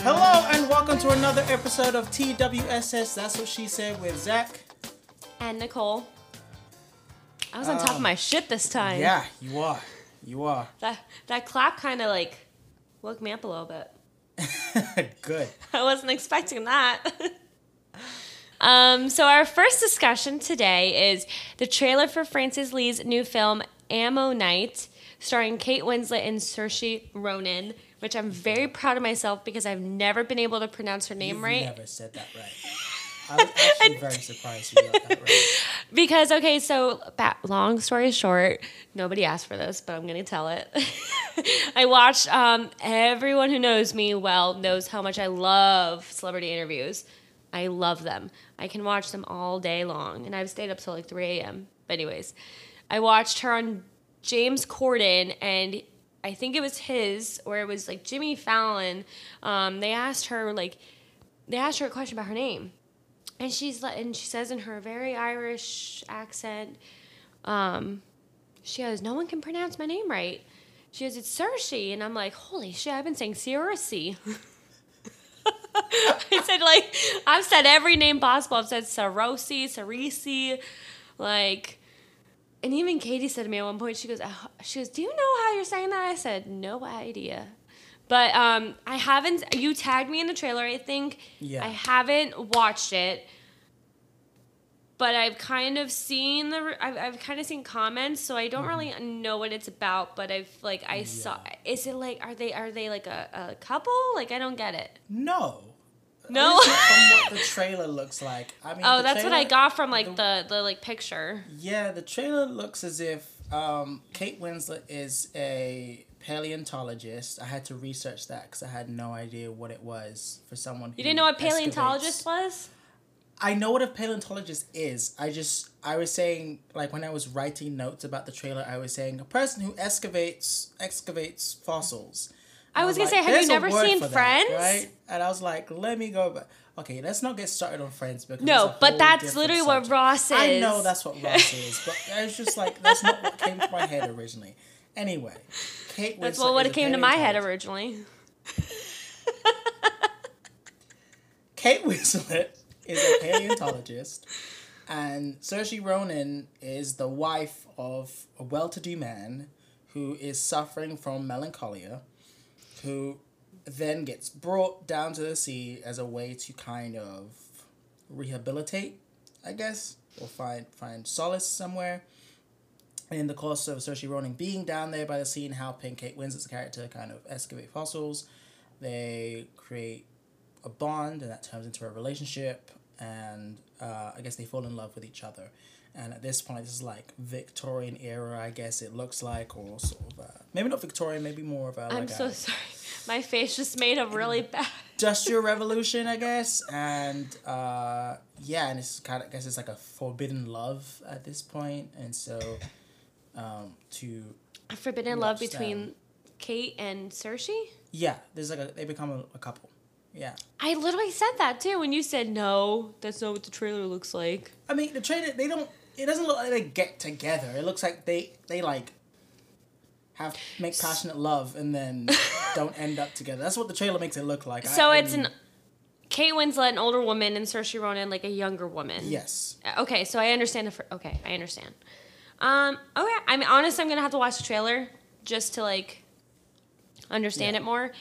Hello and welcome to another episode of TWSS. That's what she said with Zach. And Nicole. I was on top of my shit this time. Um, Yeah, you are. You are. That that clap kind of like woke me up a little bit. Good. I wasn't expecting that. um, so our first discussion today is the trailer for Francis Lee's new film Ammonite, starring Kate Winslet and Saoirse Ronan, which I'm very proud of myself because I've never been able to pronounce her name right. You've right. never said that right. I was actually very surprised you got that right. Because okay, so long story short, nobody asked for this, but I'm gonna tell it. I watched. Um, everyone who knows me well knows how much I love celebrity interviews. I love them. I can watch them all day long, and I've stayed up till like 3 a.m. But anyways, I watched her on James Corden, and I think it was his, or it was like Jimmy Fallon. Um, they asked her like, they asked her a question about her name and she's and she says in her very Irish accent, um, she goes, "No one can pronounce my name right." She goes, "It's Cersei," and I'm like, "Holy shit! I've been saying Cersei." I said like I've said every name possible. I've said Sarosi, Sarisi, like, and even Katie said to me at one point, she goes, "Oh," "She goes, do you know how you're saying that?" I said, "No idea." But um, I haven't. You tagged me in the trailer. I think. Yeah. I haven't watched it, but I've kind of seen the. I've, I've kind of seen comments, so I don't really know what it's about. But I've like I saw. Is it like are they are they like a, a couple? Like I don't get it. No. No. From what the trailer looks like. I mean, Oh, that's what I got from like the- the the like picture. Yeah, the trailer looks as if um, Kate Winslet is a paleontologist. I had to research that because I had no idea what it was for someone. You didn't know what paleontologist was? I know what a paleontologist is. I just I was saying like when I was writing notes about the trailer, I was saying a person who excavates excavates fossils. I was gonna like, say, have you never seen for that," Friends? right? And I was like, let me go. But okay, let's not get started on Friends because No, but that's literally what Ross is. I know that's what Ross is, but I was just like, that's not what came to my head originally. Anyway, Kate. That's Winslet what what is it a came to my head originally. Kate Winslet is a paleontologist, and Saoirse Ronan is the wife of a well-to-do man who is suffering from melancholia, who then gets brought down to the sea as a way to kind of rehabilitate, I guess, or find find solace somewhere. In the course of Saoirse Ronan being down there by the sea and helping Kate Winslet's character kind of excavate fossils, they create a bond and that turns into a relationship and uh, I guess they fall in love with each other. And at this point, this is like Victorian era, I guess it looks like, or sort of uh, maybe not Victorian, maybe more of a I'm like so a sorry. My face just made a really bad. industrial revolution, I guess. And uh, yeah, and it's kind of I guess it's like a forbidden love at this point, and so um, to a Forbidden love between them. Kate and Cersei? yeah, there's like a they become a, a couple. Yeah. I literally said that too when you said no, that's not what the trailer looks like. I mean, the trailer they don't. It doesn't look like they get together. It looks like they they like have make passionate love and then don't end up together. That's what the trailer makes it look like. So I it's mean, an Kate Winslet, an older woman, and Saoirse Ronan, like a younger woman. yes. Okay, so I understand the. Fr- okay, I understand. Um. Okay. I mean, honestly, I'm gonna have to watch the trailer just to like understand Yeah. it more.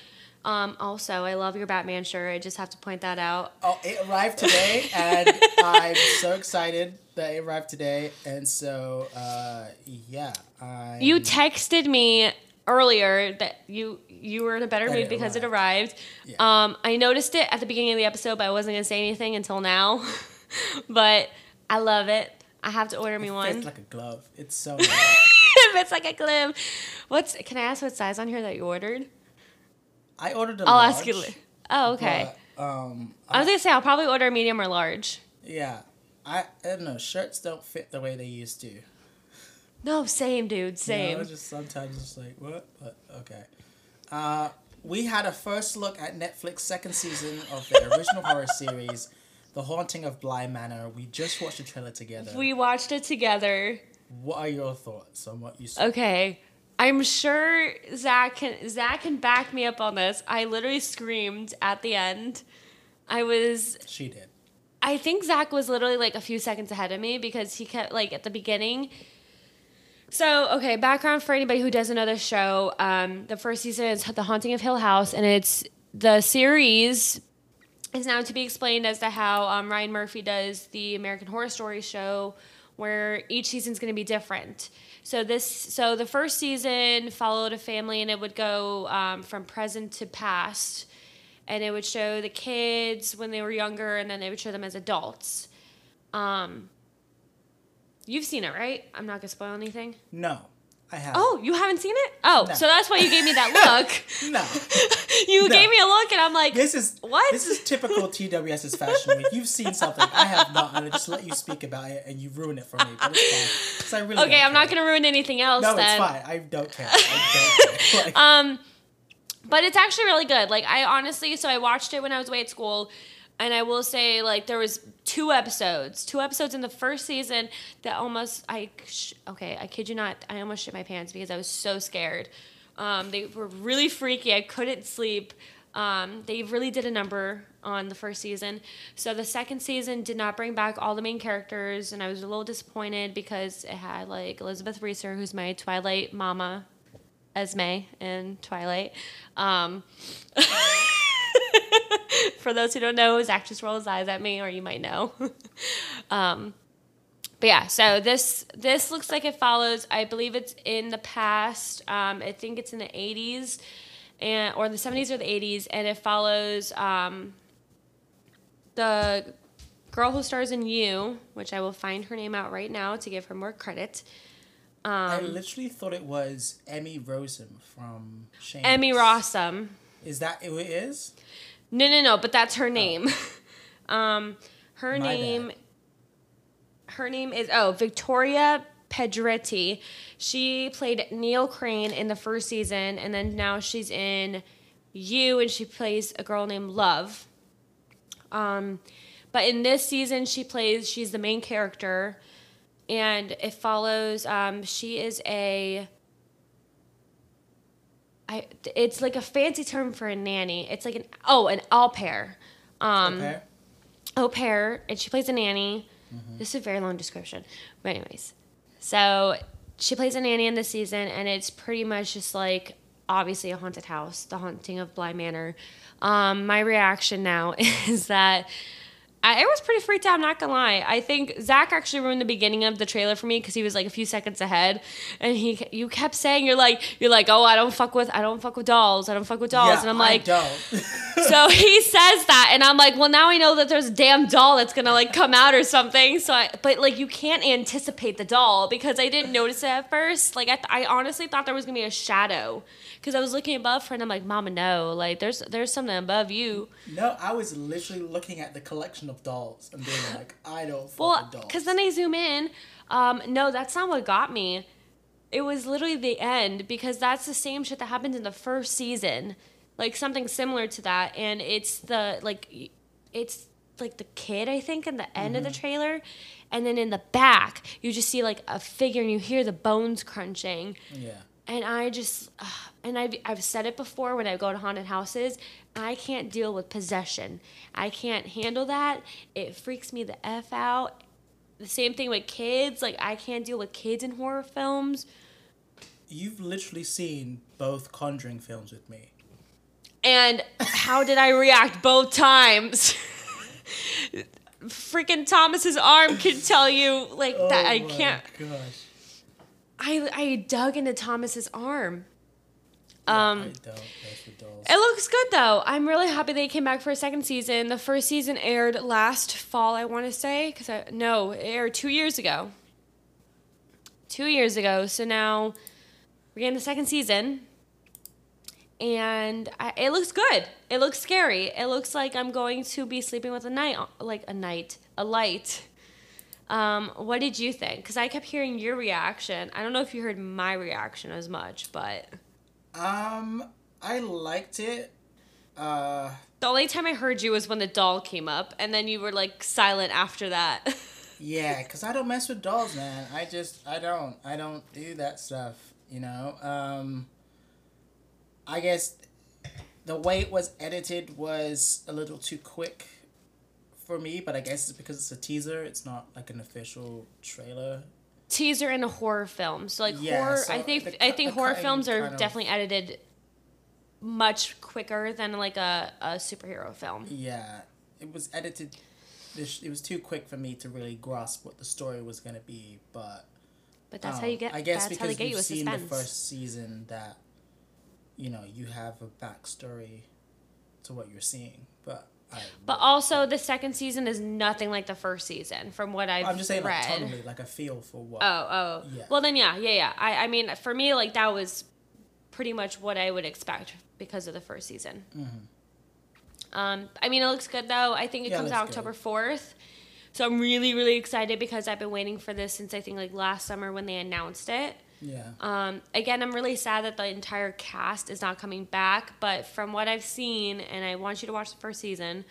Um. Also, I love your Batman shirt. I just have to point that out. Oh, it arrived today, and I'm so excited that it arrived today. And so, uh, yeah, I. You texted me earlier that you you were in a better That mood it because it arrived. arrived. Yeah. Um, I noticed it at the beginning of the episode, but I wasn't gonna say anything until now. but I love it. I have to order me one. It's like a glove. It's so. it's like a glove. What's? Can I ask what size on here that you ordered? I ordered a I'll large, ask you. la- Oh, okay. but, um, I was gonna say I'll probably order a medium or large. yeah, I, I don't know. Shirts don't fit the way they used to. No, same, dude. You know, Same. just sometimes it's like what, but okay. Uh, we had a first look at Netflix second season of the original horror series, The Haunting of Bly Manor. We just watched the trailer together. we watched it together. what are your thoughts on what you saw? Okay. I'm sure Zach can Zach can back me up on this. I literally screamed at the end. I was She did. I think Zach was literally like a few seconds ahead of me because he kept like at the beginning. So okay, background for anybody who doesn't know the show. Um, the first season is The Haunting of Hill House, and it's the series is now to be explained as to how um, Ryan Murphy does the American Horror Story show, where each season is going to be different. So this, so the first season followed a family, and it would go um, from present to past, and it would show the kids when they were younger, and then they would show them as adults. Um, you've seen it, right? I'm not gonna spoil anything. No, I have. Oh, you haven't seen it? Oh, No. so that's why you gave me that look. no. you No. gave me a look, and I'm like, This is What? This is typical TWS's fashion week. You've seen something I have not, and I just let you speak about it, and you ruin it for me. But it's fine. I really okay, I'm not gonna ruin anything else. No, then. it's fine. I don't care. I don't care. Like, Um, but it's actually really good. Like I honestly, so I watched it when I was away at school, and I will say like there was two episodes, two episodes in the first season that almost I sh- okay, I kid you not, I almost shit my pants because I was so scared. Um, they were really freaky. I couldn't sleep. Um, they really did a number on the first season. So the second season did not bring back all the main characters, and I was a little disappointed because it had like Elizabeth Reaser, who's my Twilight mama, Esme in Twilight. Um, for those who don't know, Zach just rolled his eyes at me, or you might know. um, but yeah, so this this looks like it follows. I believe it's in the past. Um, I think it's in the '80s, and or the '70s or the '80s, and it follows um, the girl who stars in You, which I will find her name out right now to give her more credit. I Um, literally thought it was Emmy Rossum from Shameless. Emmy Rossum. Is that who it is? No, no, no, but that's her name. um, her Oh. My name, bad. her name is oh Victoria Pedretti. She played Nell Crain in the first season, and then now she's in You, and she plays a girl named Love. Um, but in this season, she plays she's the main character, and it follows. Um, she is a I, it's like a fancy term for a nanny. It's like an oh an au pair, um, Okay. au pair, and she plays a nanny. This is a very long description, but anyways, so she plays a nanny in this season, and it's pretty much just like obviously a haunted house, the haunting of Bly Manor. Um, my reaction now is that. I, I was pretty freaked out. I'm not gonna lie. I think Zach actually ruined the beginning of the trailer for me because he was like a few seconds ahead, and he you kept saying you're like you're like oh I don't fuck with I don't fuck with dolls I don't fuck with dolls yeah, and I'm I like don't. so he says that and i'm like well now i know that there's a damn doll that's gonna like come out or something. So i but like you can't anticipate the doll because i didn't notice it at first. Like i, th- I honestly thought there was gonna be a shadow because i was looking above her and i'm like mama no like there's there's something above you. No, I was literally looking at the collection of dolls and being like, I don't well because then i zoom in um no that's not what got me. It was literally the end because that's the same shit that happened in the first season like something similar to that and it's the like it's like the kid i think in the end of the mm-hmm. trailer and then in the back you just see like a figure and you hear the bones crunching yeah. and I just, and I've, I've said it before when I go to haunted houses, I can't deal with possession. I can't handle that. It freaks me the F out. The same thing with kids. Like, I can't deal with kids in horror films. You've literally seen both Conjuring films with me. And how did I react both times? Freaking Thomas's arm can tell you, like, that I Oh can't. Gosh. I, I dug into Thomas's arm. Yeah, Um, I don't mess with dolls. It looks good though. I'm really happy they came back for a second season. The first season aired last fall, I want to say, because I no, it aired two years ago. Two years ago. So now we're getting the second season, and I, it looks good. It looks scary. It looks like I'm going to be sleeping with a night, like a night, a light. Um, what did you think? Because I kept hearing your reaction. I don't know if you heard my reaction as much, but. Um, I liked it. Uh, The only time I heard you was when the doll came up, and then you were like silent after that. yeah, cause I don't mess with dolls, man. I just, I don't, I don't do that stuff. You know, um, I guess the way it was edited was a little too quick for me, but I guess it's because it's a teaser. It's not like an official trailer. Teaser in a horror film. So like Yeah, horror so I think the I think horror films are of- definitely edited much quicker than like a, a superhero film. Yeah, it was edited. this- It was too quick for me to really grasp what the story was gonna be, but But that's how um, you get I guess that's how they because get you with seen suspense. the first season that, you know, you have a backstory to what you're seeing, but I. But also, the second season is nothing like the first season, from what I've I'm just saying, read. like totally, like a feel for what. Oh, oh. Yeah. Well, then, yeah, yeah, yeah. I, I mean, for me, like that was pretty much what I would expect because of the first season. Um, I mean, it looks good though. I think it Mm-hmm. Yeah, comes out good. October fourth, so I'm really, really excited because I've been waiting for this since I think like last summer when they announced it. Yeah. Um, again, I'm really sad that the entire cast is not coming back, but from what I've seen, and I want you to watch the first season,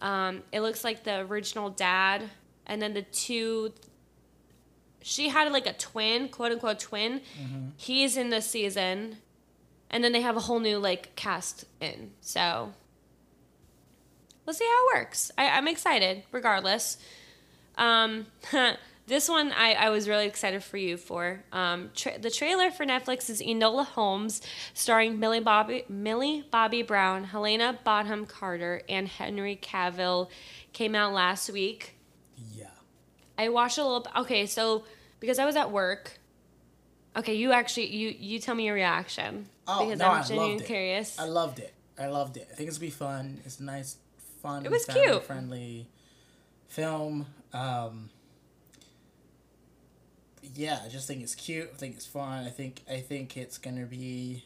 um, it looks like the original dad and then the two. She had like a twin, quote unquote twin. He's in this season, and then they have a whole new like cast in. So we'll see how it works. I, I'm excited, regardless. Um, this one I, I was really excited for you for. Um, tra- the trailer for Netflix is Enola Holmes, starring Millie Bobby Millie Bobby Brown, Helena Bonham Carter, and Henry Cavill. Came out last week. yeah. I watched a little. Okay, so because I was at work. Okay, you actually you you tell me your reaction Oh because no, I'm I genuinely loved it. curious. I loved it. I loved it. I think it's gonna be fun. It's a nice, fun, It was cute. friendly film. Um, yeah, I just think it's cute. I think it's fun. I think I think it's gonna be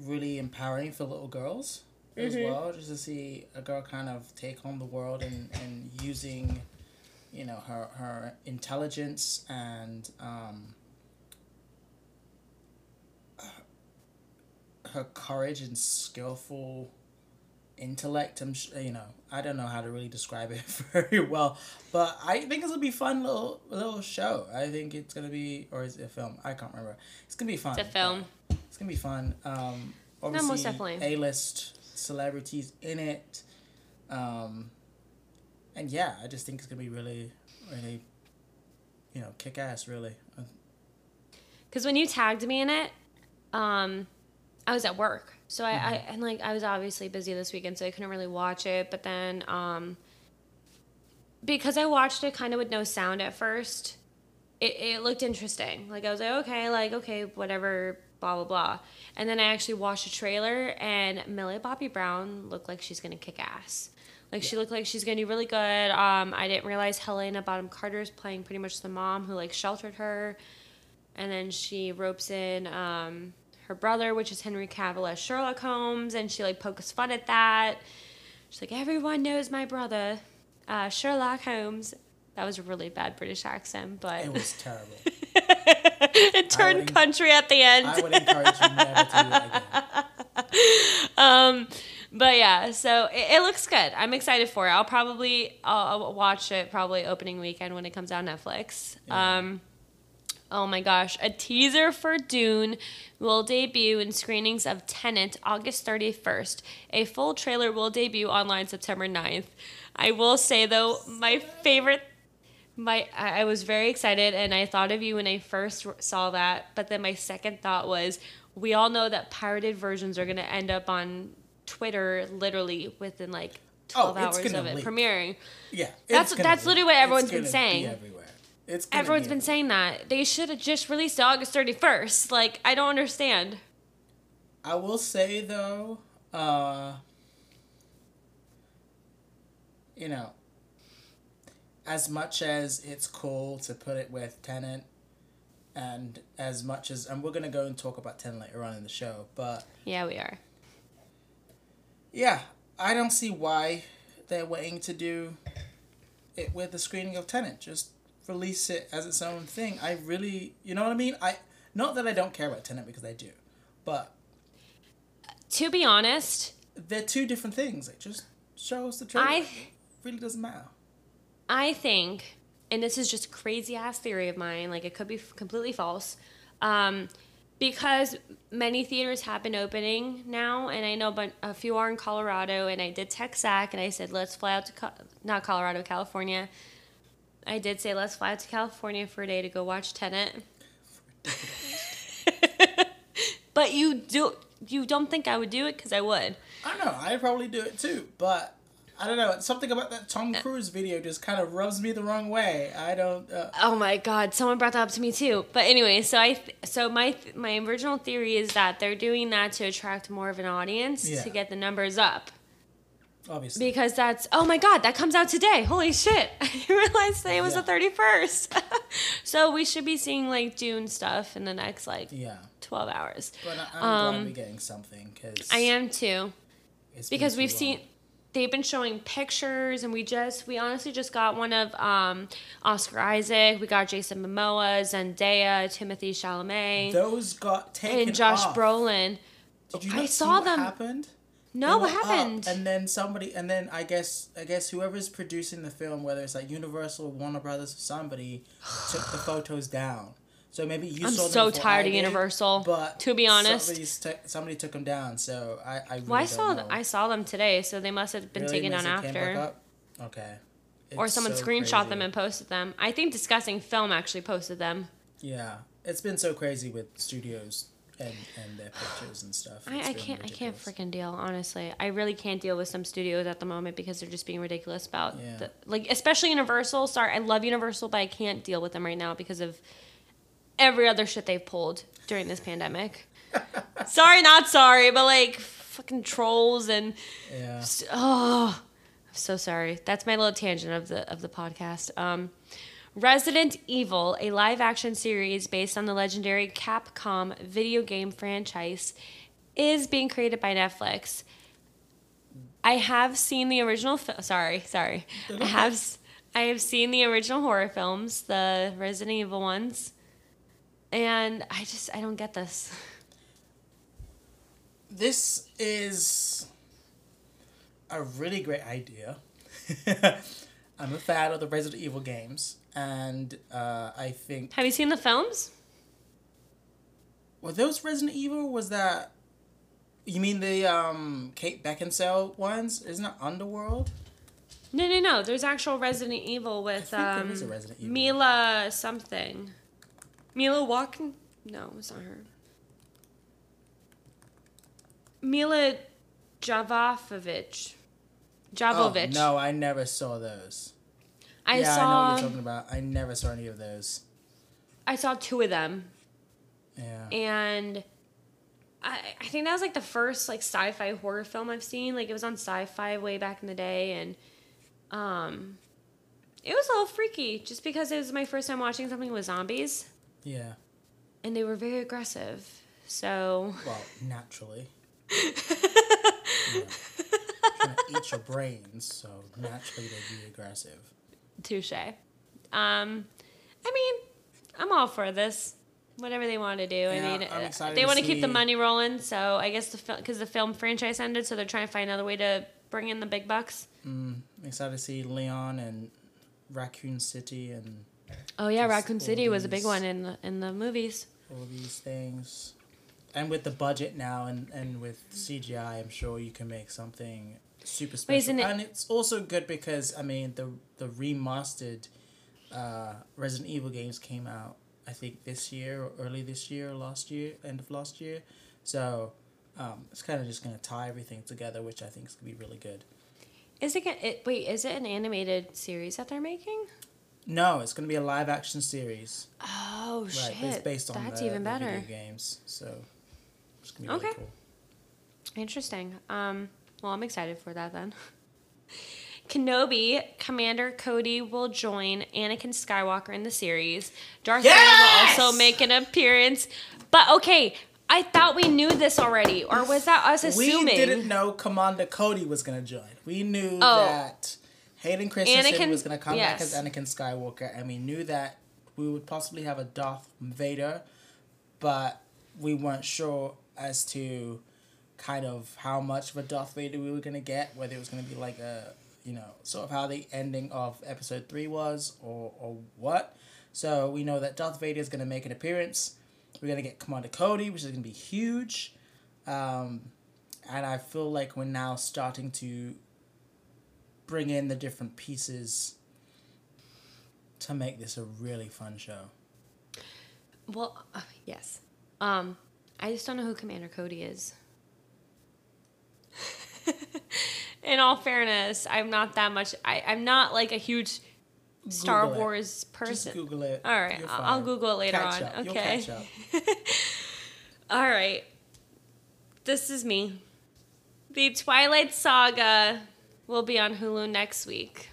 really empowering for little girls as Mm-hmm. well. Just to see a girl kind of take on the world and and using, you know, her her intelligence and um, her courage and skillful intellect. I'm sh- you know I don't know how to really describe it very well, but I think it's gonna be fun little little show. I think it's gonna be or is it a film? I can't remember. It's gonna be fun. It's a film. It's gonna be fun. Um, obviously, most definitely. A list celebrities in it. Um, and yeah, I just think it's gonna be really, really, you know, kick ass. Really. Because when you tagged me in it, um, I was at work, so I, I Mm-hmm. and like I was obviously busy this weekend, so I couldn't really watch it. But then, um, because I watched it kind of with no sound at first, it, it looked interesting. Like I was like, okay, like okay, whatever, blah blah blah. And then I actually watched the trailer, and Millie Bobby Brown looked like she's gonna kick ass. Like she looked like she's gonna do really good. Um, I didn't realize Helena Bonham Carter is playing pretty much the mom who like sheltered her, and then she ropes in um, her brother, which is Henry Cavill as Sherlock Holmes, and she like pokes fun at that. She's like, everyone knows my brother, uh, Sherlock Holmes. That was a really bad British accent, but It was terrible. it turned would country at the end. I would encourage you never to do that again. um, but yeah, so it, it looks good. I'm excited for it. I'll probably I'll, I'll watch it probably opening weekend when it comes out on Netflix. Yeah. Um, oh my gosh, a teaser for Dune will debut in screenings of Tenet August 31st. A full trailer will debut online September 9th. I will say though, my favorite my I was very excited and I thought of you when I first saw that, but then my second thought was we all know that pirated versions are going to end up on Twitter literally within like Oh, 12 it's hours of it leak. premiering. Yeah, That's- that's be- literally what everyone's been be saying. everywhere. It's Everyone's be been saying that. They should have just released it August 31st. Like I don't understand. I will say though, uh, you know, as much as it's cool to put it with Tenet, and as much as and we're gonna go and talk about Tenet later on in the show, but Yeah, we are. yeah, I don't see why they're waiting to do it with the screening of Tenet. Just release it as its own thing. I really, you know what I mean? I not that I don't care about Tenet because I do, but To be honest, they're two different things. It just shows the truth. I- It really doesn't matter. I think, and this is just crazy ass theory of mine, like it could be f- completely false. Um, because many theaters have been opening now, and I know but a few are in Colorado, and I did text Zach and I said, let's fly out to, Co- not Colorado, California. I did say, let's fly out to California for a day to go watch Tenet. but you do, you don't think I would do it? Because I would. I don't know. I'd probably do it too, but I don't know. Something about that Tom Cruise video just kind of rubs me the wrong way. I don't. Uh, Oh my god, someone brought that up to me too. But anyway, so I th- so my th- my original theory is that they're doing that to attract more of an audience Yeah. to get the numbers up. Obviously. Because that's oh my god, that comes out today. Holy shit. I didn't realize today was Yeah. the 31st. so we should be seeing like Dune stuff in the next like yeah, 12 hours. but I, I'm Um, glad we're getting something because I am too. because we've seen they've been showing pictures and we just we honestly just got one of um, Oscar Isaac, we got Jason Momoa, Zendaya, Timothy Chalamet, those got taken and Josh off. Brolin. Did you I saw what them. Happened? No, what were up, happened? and then somebody, and then I guess, I guess whoever's producing the film, whether it's like Universal, Warner Brothers, or somebody, took the photos down. So maybe you I'm saw them so tired of did, Universal, But to be honest. t- somebody took them down. So I, I really Well, I saw. I saw them today, so they must have been Really? taken down they came back after. Okay. Or someone so screenshot them and posted them. I think Discussing Film actually posted them. Yeah, it's been so crazy with studios and and their pictures and stuff. I, I can't I can't freaking deal, honestly. I really can't deal with some studios at the moment because they're just being ridiculous about Yeah. the, like especially Universal. Sorry, I love Universal, but I can't deal with them right now because of every other shit they've pulled during this pandemic. sorry, not sorry, but like fucking trolls and Yeah. oh, I'm so sorry. That's my little tangent of the of the podcast. Um, Resident Evil, a live action series based on the legendary Capcom video game franchise, is being created by Netflix. I have seen the original. Fi- sorry, sorry. I have. I have seen the original horror films, the Resident Evil ones, and I just I don't get this. This is a really great idea. I'm a fan of the Resident Evil games, and uh, I think Have you seen the films? were those Resident Evil? Was that you mean the um, Kate Beckinsale ones? Isn't that Underworld? No, no, no. There's actual Resident Evil with think there um, is a Resident Evil. Mila something. Mila Walken? No, it's not her. Milla Jovovich. Jovovich. Oh, no, I never saw those. I yeah, I know what you're talking about. I never saw any of those. I saw two of them, Yeah. and I I think that was like the first like sci-fi horror film I've seen. Like it was on Sci-Fi way back in the day, and um, it was a little freaky just because it was my first time watching something with zombies. Yeah. and they were very aggressive. So Well, naturally. know, trying to eat your brains, so naturally they'd be aggressive. Touche. Um, I mean, I'm all for this. Whatever they want to do. I Yeah, mean, I'm uh, they want to keep the money rolling. So I guess the film because the film franchise ended, so they're trying to find another way to bring in the big bucks. I'm excited to see Leon and Raccoon City and Oh yeah, Raccoon City was a big one in the in the movies. all these things. And with the budget now and, and with CGI, I'm sure you can make something super special. isn't it- And it's also good because, I mean, the, the remastered uh, Resident Evil games came out, I think, this year or early this year or last year, end of last year. So um, it's kind of just going to tie everything together, which I think is going to be really good. Is it, gonna- it? Wait, is it an animated series that they're making? No, it's going to be a live action series. Oh Right, shit! it's based on That's the, even the better. video games. So it's going to be really Okay. cool. Interesting. Um, well, I'm excited for that then. Kenobi, Commander Cody will join Anakin Skywalker in the series. Darth Vader will also make an appearance. But okay, I thought we knew this already, or was that us assuming? We didn't know Commander Cody was gonna join. We knew Oh. that Hayden Christensen Anakin- was gonna come back as Anakin Skywalker, and we knew that we would possibly have a Darth Vader, but we weren't sure as to kind of how much of a Darth Vader we were gonna get. Whether it was gonna be like a you know sort of how the ending of Episode Three was, or or what. So we know that Darth Vader is gonna make an appearance. We're gonna get Commander Cody, which is gonna be huge. Um, and I feel like we're now starting to bring in the different pieces to make this a really fun show. Well, uh, yes. Um, I just don't know who Commander Cody is. In all fairness, I'm not that much. I, I'm not like a huge Star Google it. Wars person. Just Google it. All right, I'll-. Google it later Catch on. up. Okay. All right. This is me. The Twilight Saga will be on Hulu next week.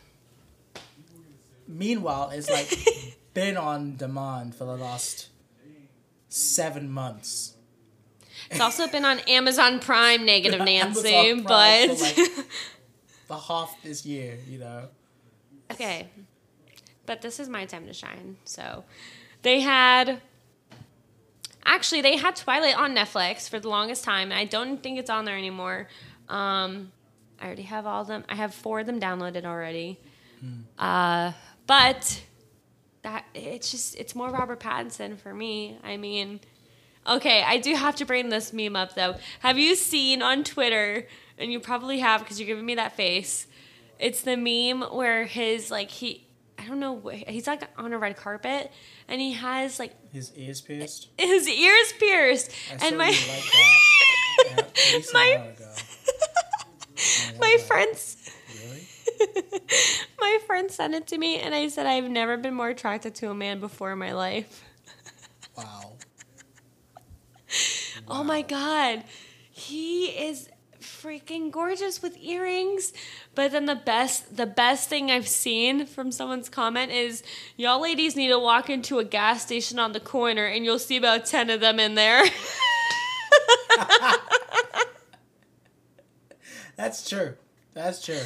Meanwhile, it's like been on demand for the last seven months. It's also been on Amazon Prime, Negative Nancy, but like, the half this year, you know. okay. But this is my time to shine. So they had actually they had Twilight on Netflix for the longest time, and I don't think it's on there anymore. Um, I already have all of them. I have four of them downloaded already. Uh, but that it's just it's more Robert Pattinson for me. I mean, okay, I do have to bring this meme up though. Have you seen on Twitter? And you probably have because you're giving me that face. It's the meme where his like he I don't know he's like on a red carpet and he has like His ears pierced. his ears pierced I and my like. Yeah, at least a My- my friends Really? my friend sent it to me and I said I've never been more attracted to a man before in my life. Wow. Oh my god. He is freaking gorgeous with earrings. But then the best the best thing I've seen from someone's comment is y'all ladies need to walk into a gas station on the corner and you'll see about 10 of them in there. That's true. That's true.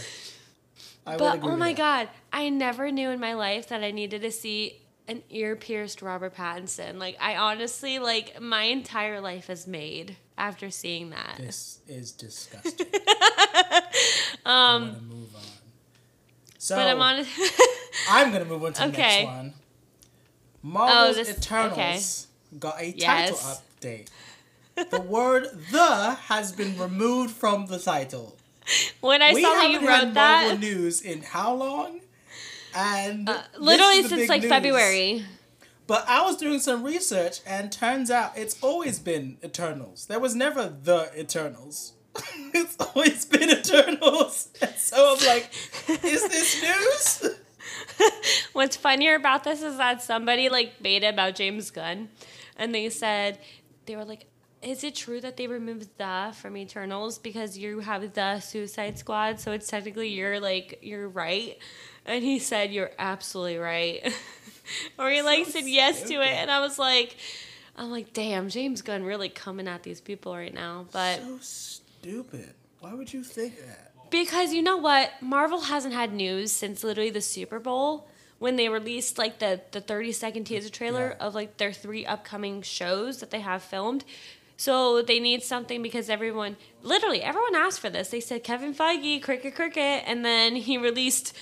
I but oh my god, I never knew in my life that I needed to see an ear pierced Robert Pattinson. Like I honestly like my entire life is made after seeing that. This is disgusting. Want to move on. So Um, But I'm on I'm gonna move on to the Okay. next one. Marvel's this- Eternals got a Yes. title update. The word "the" has been removed from the title. when I we saw that you wrote Marvel that news in how long? And uh, literally since like news. February. But I was doing some research, and turns out it's always been Eternals. There was never the Eternals. it's always been Eternals. And so I'm like, is this news? What's funnier about this is that somebody like made it about James Gunn, and they said they were like, "Is it true that they removed the from Eternals because you have the Suicide Squad? So it's technically you're like you're right." And he said, "You're absolutely right," or he like So said yes to it, and I was like. I'm like, damn, James Gunn really coming at these people right now. But so stupid. Why would you think that? Because you know what? Marvel hasn't had news since literally the Super Bowl when they released like the, the 30 second teaser trailer Yeah. of like their three upcoming shows that they have filmed. So they need something because everyone, literally everyone asked for this. They said Kevin Feige, cricket, cricket, and then he released.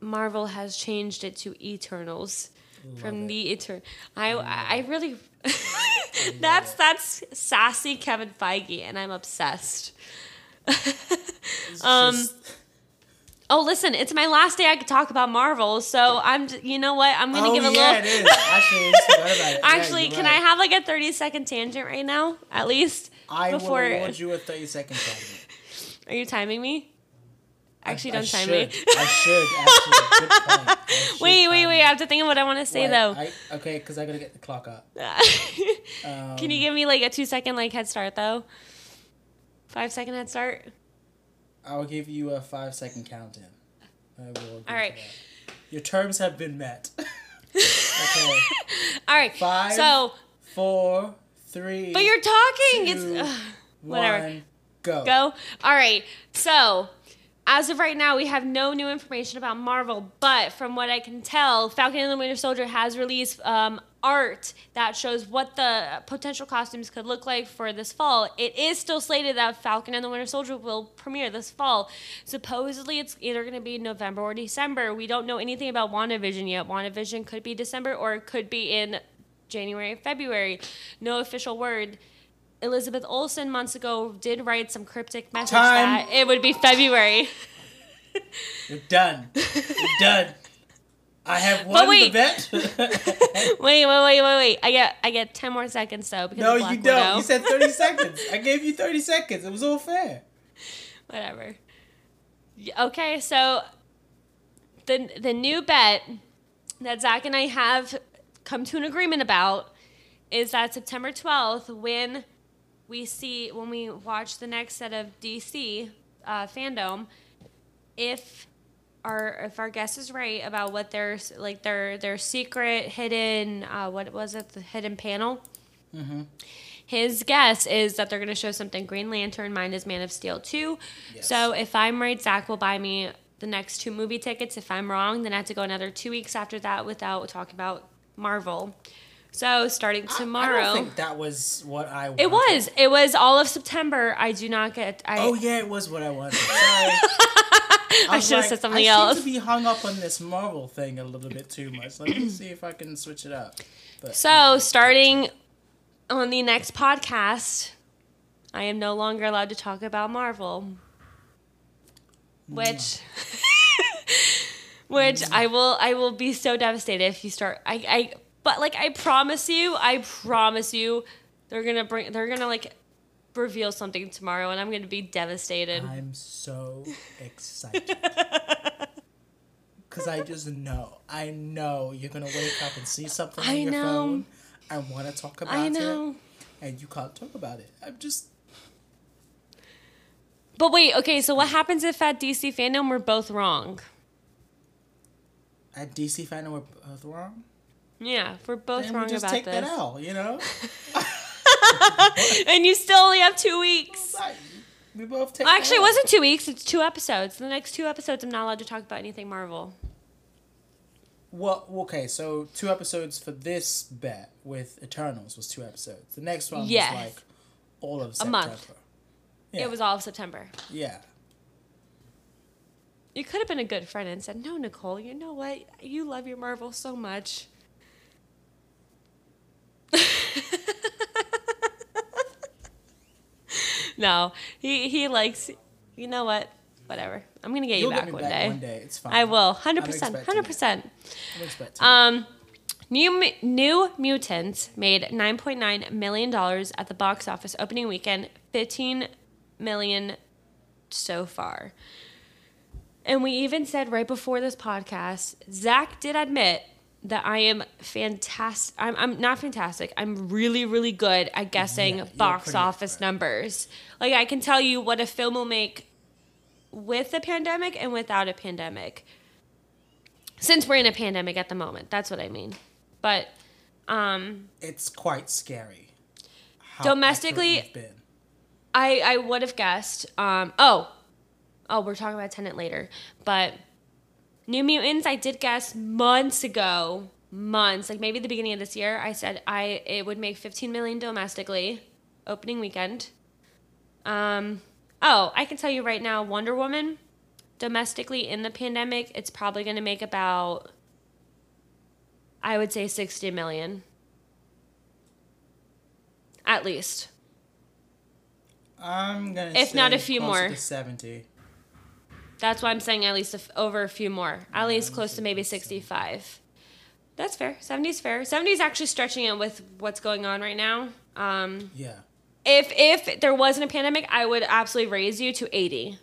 Marvel has changed it to Eternals from it. the Etern. I I really. that's that's sassy Kevin Feige, and I'm obsessed. Um, just- Oh, listen, it's my last day I could talk about Marvel, so I'm. You know what? I'm gonna oh give a yeah, little. it is. Actually, I just about it. Yeah, Actually, you're can I have like a 30 second tangent right now, at least? I before- will award you a thirty second segment. Are you timing me? Actually, I don't time should. me. I should actually. I should wait, wait, wait! you. I have to think of what I want to say though. I, okay, because I gotta get the clock up. Um, Can you give me like a two second like head start though? Five second head start. I'll give you a five second count in. I will. All right. Your terms have been met. okay. All right. Five. So, Four, three. but you're talking. two, it's whatever. one, go. Go. All right. So, as of right now, we have no new information about Marvel, but from what I can tell, Falcon and the Winter Soldier has released um, art that shows what the potential costumes could look like for this fall. It is still slated that Falcon and the Winter Soldier will premiere this fall. Supposedly, it's either going to be November or December. We don't know anything about WandaVision yet. WandaVision could be December or it could be in January, February. No official word. Elizabeth Olsen months ago did write some cryptic message Time. that it would be February. You're done. You're done. I have won the wait. bet. wait, wait, wait, wait, wait. I get I get ten more seconds though because no, you don't. Widow. You said 30 seconds. I gave you 30 seconds. It was all fair. Whatever. Okay, so the the new bet that Zach and I have come to an agreement about is that September twelfth, when we see when we watch the next set of DC uh, FanDome, if our if our guess is right about what their like their their secret hidden uh, what was it the hidden panel his guess is that they're going to show something Green Lantern, mine is Man of Steel 2. Yes. So if I'm right, Zach will buy me the next two movie tickets. If I'm wrong, then I have to go another two weeks after that without talking about Marvel. So starting tomorrow. I don't think that was what I wanted. it was. It was all of September. I do not get. I, Oh yeah, it was what I wanted. Sorry. I, was should've said something I else. seem to be hung up on this Marvel thing a little bit too much. Let me see if I can switch it up. But So starting on the next podcast, I am no longer allowed to talk about Marvel. Which which I will I will be so devastated if you start I, I but like I promise you, I promise you they're gonna bring they're gonna like reveal something tomorrow and I'm gonna be devastated. I'm so excited. Cause I just know, I know you're gonna wake up and see something on I your know. phone want to talk about I know. it, and you can't talk about it. I'm just But wait, okay, so what happens if at DC FanDome we're both wrong? at DC FanDome we're both wrong. Yeah, we're both Then wrong we just about take this. that out, you know. and you still only have two weeks. We both take. Actually, it wasn't two weeks. It's two episodes. The next two episodes, I'm not allowed to talk about anything Marvel. Well, okay, so two episodes for this bet with Eternals was two episodes. The next one Yes. was like all of A September. month. Yeah. It was all of September. Yeah. You could have been a good friend and said, "No, Nicole. You know what? You love your Marvel so much." no, he he likes. You know what? Whatever. I'm gonna get You'll you get back, me one, back day. one day. It's fine. I will. Hundred percent. Hundred percent. Um, New New Mutants made 9.9 million dollars at the box office opening weekend, 15 million so far. And we even said right before this podcast, Zach did admit that I am fantastic. I'm, I'm not fantastic. I'm really, really good at guessing Yeah, box office expert. numbers. Like I can tell you what a film will make with a pandemic and without a pandemic since we're in a pandemic at the moment. That's what I mean. But um, it's quite scary. how Domestically- been. I I would have guessed. Um, oh, oh, we're talking about Tenet later, but New Mutants. I did guess months ago, months like maybe the beginning of this year. I said I it would make 15 million domestically, opening weekend. Um, oh, I can tell you right now, Wonder Woman, domestically in the pandemic, it's probably going to make about. I would say 60 million. At least. I'm gonna. If not a few more. To Seventy. That's why I'm saying at least a f- over a few more. At least close to maybe 65. That's fair. 70 is fair. 70 is actually stretching it with what's going on right now. Um, Yeah. if if there wasn't a pandemic, I would absolutely raise you to 80.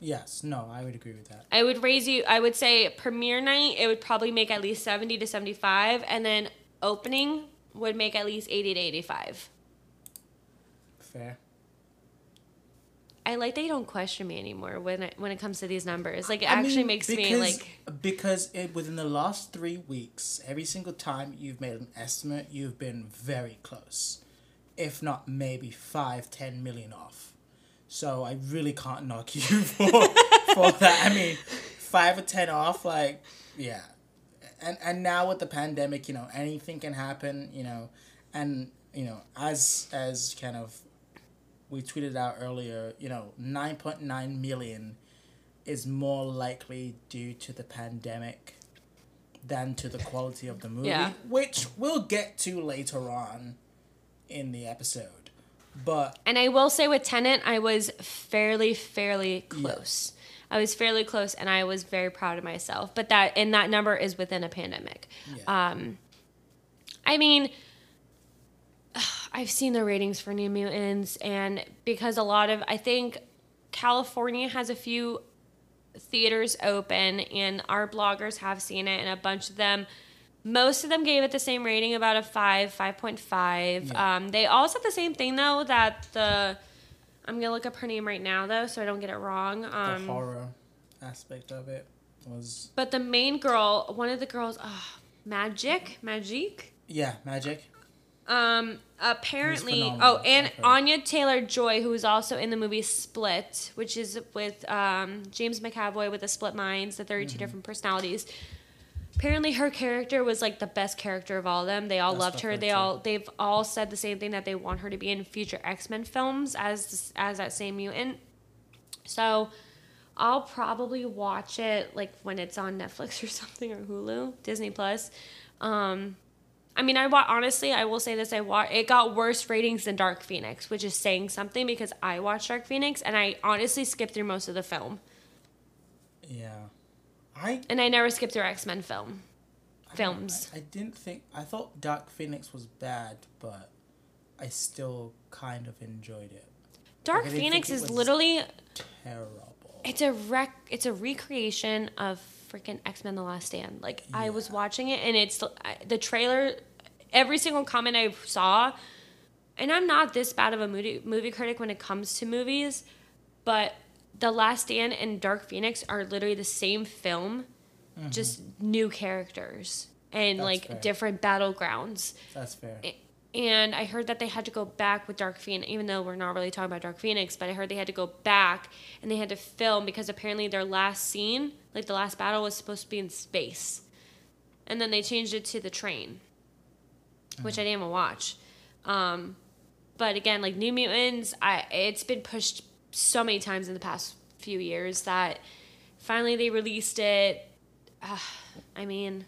Yes. No, I would agree with that. I would raise you. I would say premiere night it would probably make at least 70 to 75, and then opening would make at least 80 to 85. Fair. I like that you don't question me anymore when it, when it comes to these numbers. Like it I actually mean, makes me because- like because it, within the last three weeks, every single time you've made an estimate, you've been very close, if not maybe five, ten million off. So I really can't knock you for for that. I mean, five or ten off, like yeah, and and now with the pandemic, you know, anything can happen. You know, and you know, as as kind of we tweeted out earlier, you know, nine point nine million is more likely due to the pandemic than to the quality of the movie, Yeah. which we'll get to later on in the episode. But And I will say with Tenet, I was fairly, fairly close. I was fairly close, and I was very proud of myself. But that and that number is within a pandemic. yeah, Um, I mean, I've seen the ratings for New Mutants, and because a lot of I think California has a few theaters open, and our bloggers have seen it, and a bunch of them. Most of them gave it the same rating, about a five, five point five. Yeah. Um, they all said the same thing though. That the I'm gonna look up her name right now though, so I don't get it wrong. the Um, horror aspect of it was but the main girl, one of the girls, uh, Magik, Magik. yeah, magic. Um, apparently, oh, and Anya Taylor Joy, who was also in the movie Split, which is with um, James McAvoy with the Split Minds, the 32 Mm-hmm. different personalities. Apparently, her character was like the best character of all of them. They all That's loved her. They heard, all they've all said the same thing that they want her to be in future X Men films as as that same mutant. So, I'll probably watch it like when it's on Netflix or something or Hulu, Disney Plus. Um, I mean, I wa- honestly, I will say this: I wa- it got worse ratings than Dark Phoenix, which is saying something because I watched Dark Phoenix and I honestly skipped through most of the film, Yeah, I and I never skipped through X Men film films. I, I didn't think I thought Dark Phoenix was bad, but I still kind of enjoyed it. Dark I didn't Phoenix is literally Terrible. it's a rec it's a recreation of freaking X-Men the Last Stand. Like I was watching it and it's I- the trailer every single comment I saw and I'm not this bad of a movie movie critic when it comes to movies, but The Last Stand and Dark Phoenix are literally the same film, mm-hmm. just new characters and That's like fair. different battlegrounds. That's fair. And I heard that they had to go back with Dark Phoenix, even though we're not really talking about Dark Phoenix, but I heard they had to go back and they had to film because apparently their last scene, like the last battle, was supposed to be in space. And then they changed it to the train, which I didn't even watch. Um, but again, like New Mutants, I it's been pushed so many times in the past few years that finally they released it. Ah, I mean,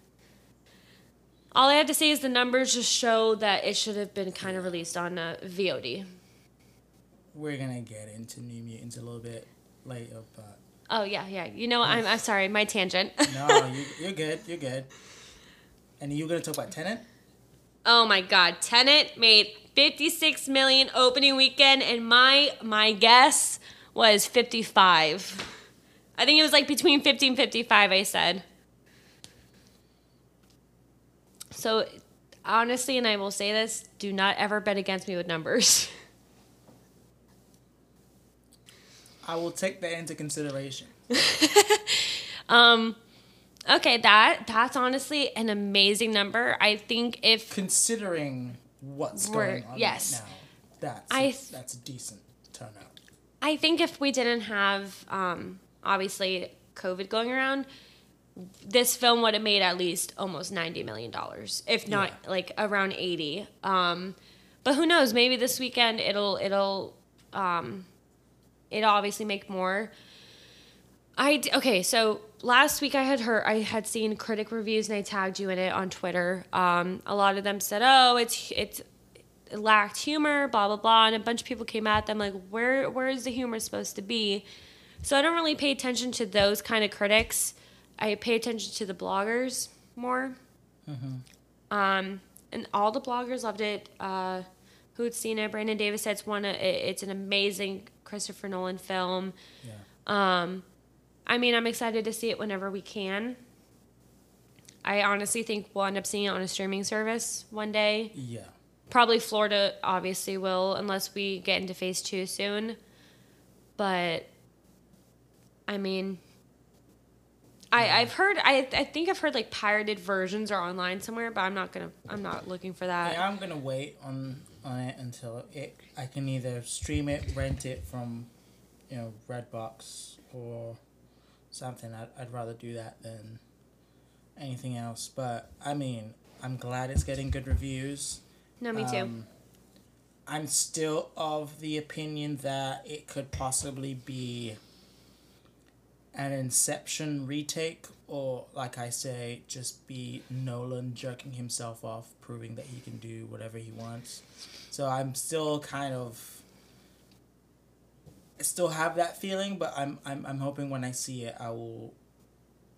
all I have to say is the numbers just show that it should have been kind of released on uh, VOD. We're gonna get into New Mutants a little bit later, but Oh yeah, yeah. You know, I'm, I'm sorry, my tangent. no, you, you're good. You're good. And you're gonna talk about Tenet? Oh my God, Tenet made 56 million opening weekend, and my my guess was 55. I think it was like between 50 and 55. I said. So, honestly, and I will say this: do not ever bet against me with numbers. I will take that into consideration. Um, okay, that that's honestly an amazing number. I think if Considering what's going on yes. right now, that's I a, that's a decent turnout. I think if we didn't have um, obviously COVID going around, this film would have made at least almost ninety million dollars, if not Yeah. like around eighty. Um, but who knows? Maybe this weekend it'll it'll um, it'll obviously make more. I d- okay, so last week I had heard I had seen critic reviews and I tagged you in it on Twitter. Um, a lot of them said, "Oh, it's it's it lacked humor, blah blah blah," and a bunch of people came at them like, "Where where is the humor supposed to be?" So I don't really pay attention to those kind of critics. I pay attention to the bloggers more. Um, and all the bloggers loved it. Uh, who had seen it? Brandon Davis said it's one. It, it's an amazing Christopher Nolan film. Yeah. Um, I mean, I'm excited to see it whenever we can. I honestly think we'll end up seeing it on a streaming service one day. Yeah. Probably Florida, obviously, will, unless we get into phase two soon. But, I mean, I, I've heard, I, I think I've heard like pirated versions are online somewhere, but I'm not gonna, I'm not looking for that. Yeah, I'm gonna wait on on it until it I can either stream it, rent it from, you know, Redbox or something. I'd, I'd rather do that than anything else. But I mean, I'm glad it's getting good reviews. No, me too. Um, I'm still of the opinion that it could possibly be an Inception retake, or like I say, just be Nolan jerking himself off, proving that he can do whatever he wants. So I'm still kind of. Still have that feeling, but I'm I'm I'm hoping when I see it, I will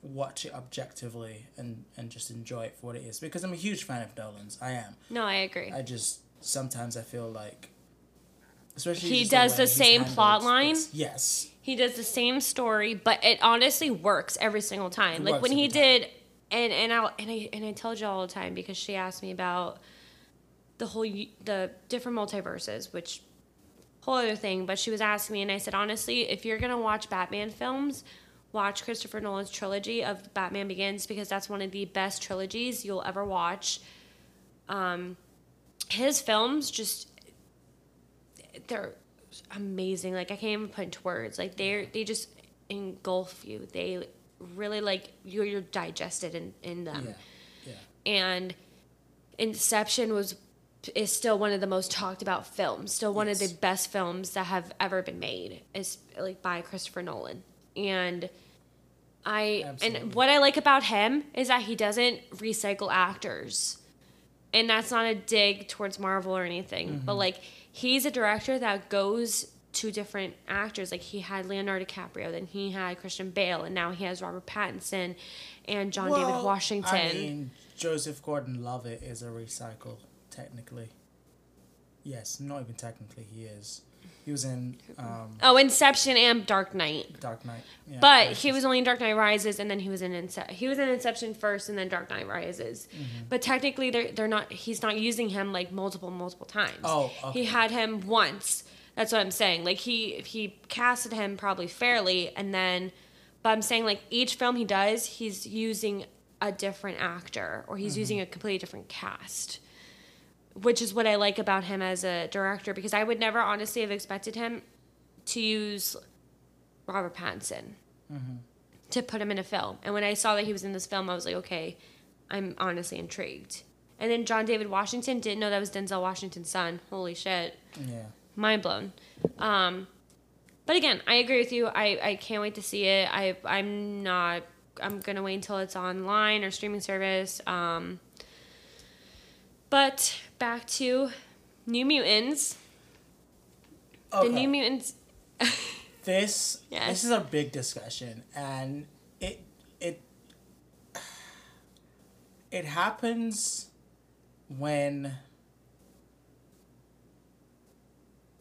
watch it objectively and and just enjoy it for what it is because I'm a huge fan of Nolan's. I am. No, I agree. I just sometimes I feel like, especially He does way the same plot line? Yes, He does the same story, but it honestly works every single time. It like when he time. did, and and I and I and I told you all the time because she asked me about the whole the different multiverses, which whole other thing. But she was asking me, and I said honestly, if you're gonna watch Batman films, watch Christopher Nolan's trilogy of Batman Begins because that's one of the best trilogies you'll ever watch. Um, his films just they're amazing. Like I can't even put into words. Like they they just engulf you. They really like you're you're digested in in them. yeah, yeah. And Inception was is still one of the most talked about films. Still one of the best films that have ever been made. Is like by Christopher Nolan. And I Absolutely. and what I like about him is that he doesn't recycle actors. And that's not a dig towards Marvel or anything, Mm-hmm. but like he's a director that goes to different actors. Like he had Leonardo DiCaprio, then he had Christian Bale, and now he has Robert Pattinson and John David Washington. I mean, Joseph Gordon-Levitt is a recycle, technically. Yes, not even technically, he is. He was in um, oh, Inception and Dark Knight. Dark Knight. Yeah, But Rises. he was only in Dark Knight Rises, and then he was in Ince- he was in Inception first, and then Dark Knight Rises. Mm-hmm. But technically, they're they're not. He's not using him like multiple multiple times. Oh, okay. he had him once. That's what I'm saying. Like he he casted him probably fairly, and then, but I'm saying like each film he does, he's using a different actor, or Mm-hmm. he's using a completely different cast. Which is what I like about him as a director, because I would never honestly have expected him to use Robert Pattinson to put him in a film. And when I saw that he was in this film, I was like, okay, I'm honestly intrigued. And then John David Washington didn't know that was Denzel Washington's son. Holy shit, Yeah. mind blown. Um, but again, I agree with you. I, I can't wait to see it. I I'm not. I'm gonna wait until it's online or streaming service. Um, but back to New Mutants. Okay. The New Mutants. this Yes. this is a big discussion and it it it happens when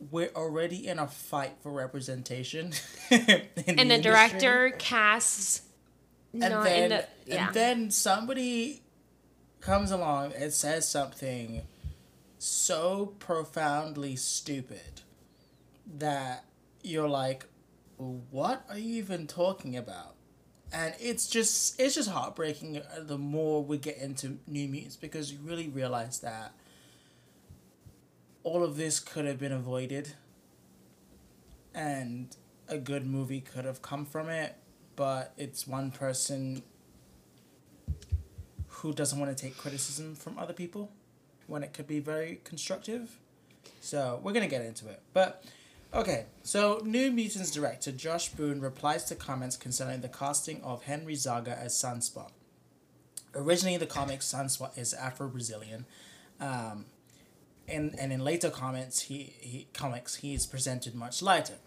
we're already in a fight for representation in and the industry. director casts and then the yeah. and then somebody comes along and says something so profoundly stupid that you're like what are you even talking about? And it's just it's just heartbreaking the more we get into new mutants because you really realize that all of this could have been avoided and a good movie could have come from it but it's one person who doesn't want to take criticism from other people when it could be very constructive so we're gonna get into it but Okay, so New Mutants director Josh Boone replies to comments concerning the casting of Henry Zaga as Sunspot. Originally, in the comics, Sunspot is Afro Brazilian, um, and and in later comments, he, he comics he is presented much lighter.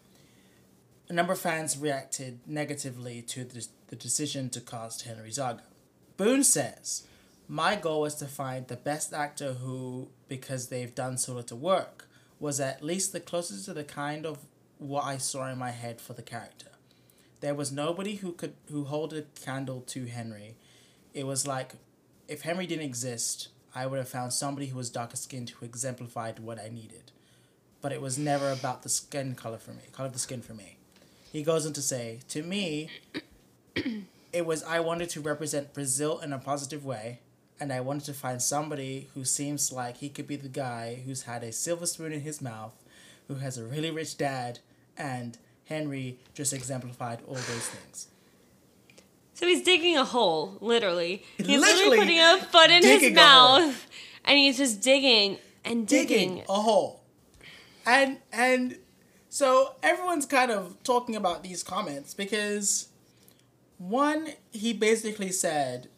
A number of fans reacted negatively to the, the decision to cast Henry Zaga. Boone says, "My goal was to find the best actor who, because they've done so little work." was at least the closest to the kind of what I saw in my head for the character. There was nobody who could who hold a candle to Henry. It was like if Henry didn't exist, I would have found somebody who was darker skinned who exemplified what I needed. But it was never about the skin color for me, color of the skin for me. He goes on to say, to me, it was I wanted to represent Brazil in a positive way, and I wanted to find somebody who seems like he could be the guy who's had a silver spoon in his mouth, who has a really rich dad, and Henry just exemplified all those things. So he's digging a hole, literally. He's literally, Literally putting a foot in his digging a hole. mouth, and he's just digging and digging. digging a hole. And and so everyone's kind of talking about these comments because One, he basically said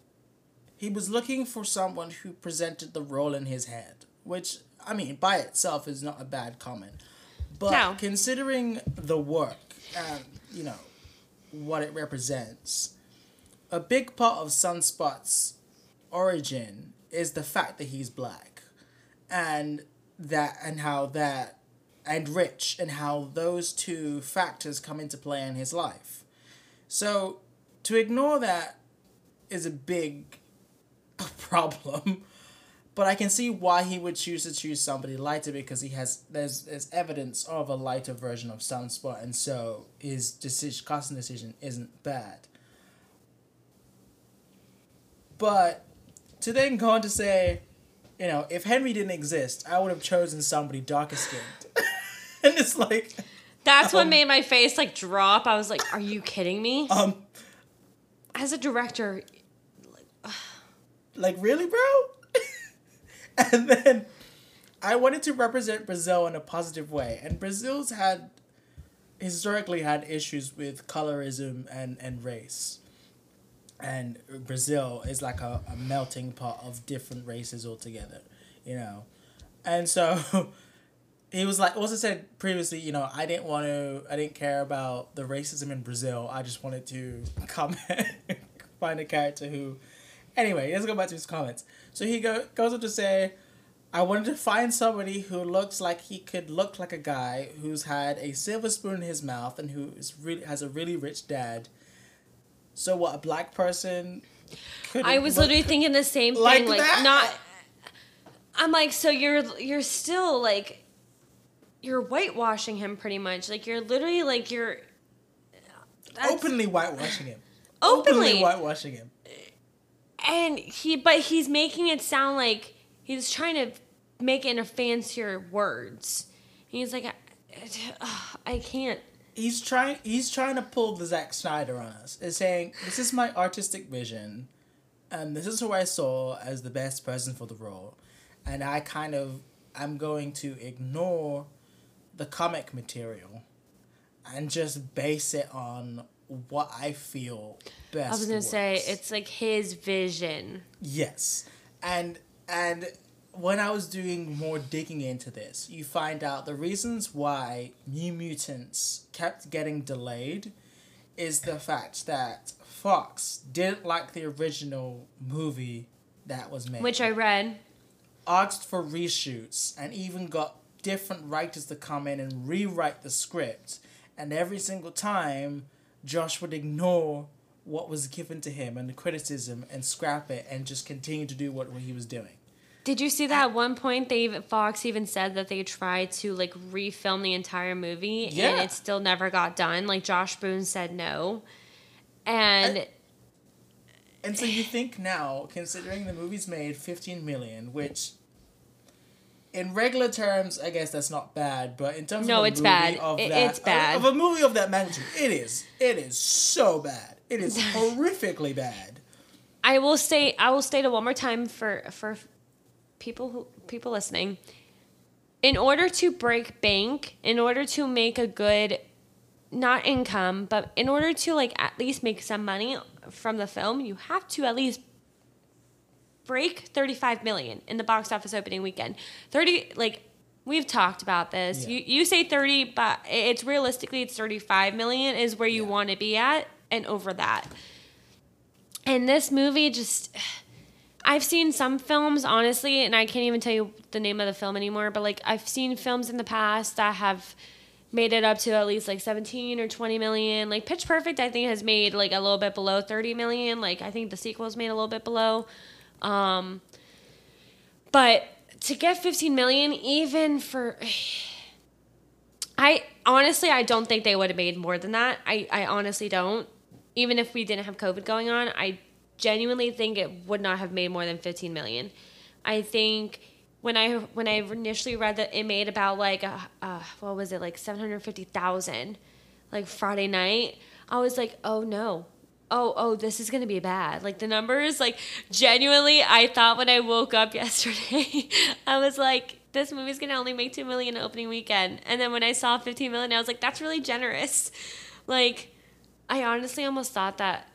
he was looking for someone who presented the role in his head, which I mean, by itself is not a bad comment. But No. considering the work and you know what it represents, a big part of Sunspot's origin is the fact that he's black, and that and how that and rich and how those two factors come into play in his life. So to ignore that is a big problem. But I can see why he would choose to choose somebody lighter because he has there's there's evidence of a lighter version of Sunspot and so his decision casting decision isn't bad. But to then go on to say, you know, if Henry didn't exist, I would have chosen somebody darker skinned. and it's like That's what Um, made my face like drop. I was like, "Are you kidding me?" um As a director, like really bro? And then i wanted to represent brazil in a positive way. And brazil's had historically had issues with colorism and, and race. And brazil is like a, a melting pot of different races altogether you know? And so he was like also said previously you know i didn't want to i didn't care about the racism in brazil. I just wanted to come find a character who Anyway, let's go back to his comments. So he go, goes on to say, I wanted to find somebody who looks like he could look like a guy who's had a silver spoon in his mouth and who is really has a really rich dad. So what a black person I was literally thinking the same thing. Like Like, that? not. I'm like, so you're you're still like, you're whitewashing him pretty much. Like you're literally like you're. openly whitewashing him. Openly. whitewashing him. And he but he's making it sound like he's trying to make it in a fancier words he's like I, I can't he's trying he's trying to pull the Zack Snyder on us. Is saying this is my artistic vision, and this is who I saw as the best person for the role, and I kind of I'm going to ignore the comic material, and just base it on what I feel best. i was gonna say it's like his vision Yes. And and when I was doing more digging into this, you find out the reasons why New Mutants kept getting delayed is the fact that Fox didn't like the original movie that was made. which i read asked for reshoots and even got different writers to come in and rewrite the script. And every single time, Josh would ignore what was given to him and the criticism and scrap it and just continue to do what, what he was doing. did you see that at one point they even fox even said that they tried to like refilm the entire movie and it still never got done? Like josh boone said no. And I- And so you think now, considering the movie's made 15 million, which in regular terms, I guess that's not bad, but in terms No, of a it's movie bad. of It- that, it's bad. of a movie of that magnitude, it is. It is so bad. It is horrifically bad. I will say I will state it one more time for for people who people listening. In order to break bank, in order to make a good not income, but in order to like at least make some money from the film, you have to at least break 35 million in the box office opening weekend. 30 like we've talked about this. Yeah. You you say 30, but it's realistically it's 35 million is where you Yeah. want to be at and over that. And this movie just I've seen some films honestly and I can't even tell you the name of the film anymore, but like I've seen films in the past that have made it up to at least like 17 or 20 million. Like Pitch Perfect I think has made like a little bit below 30 million. Like I think the sequel's made a little bit below. Um but to get 15 million even for I honestly I don't think they would have made more than that. I, I honestly don't. Even if we didn't have COVID going on, I genuinely think it would not have made more than 15 million. I think when I when I initially read that it made about like uh, uh what was it like 750,000 like Friday night, I was like, "Oh no. Oh, oh, this is going to be bad." Like the numbers like genuinely I thought when I woke up yesterday, I was like this movie's gonna only make two million opening weekend, and then when I saw fifteen million, I was like, "That's really generous." Like, I honestly almost thought that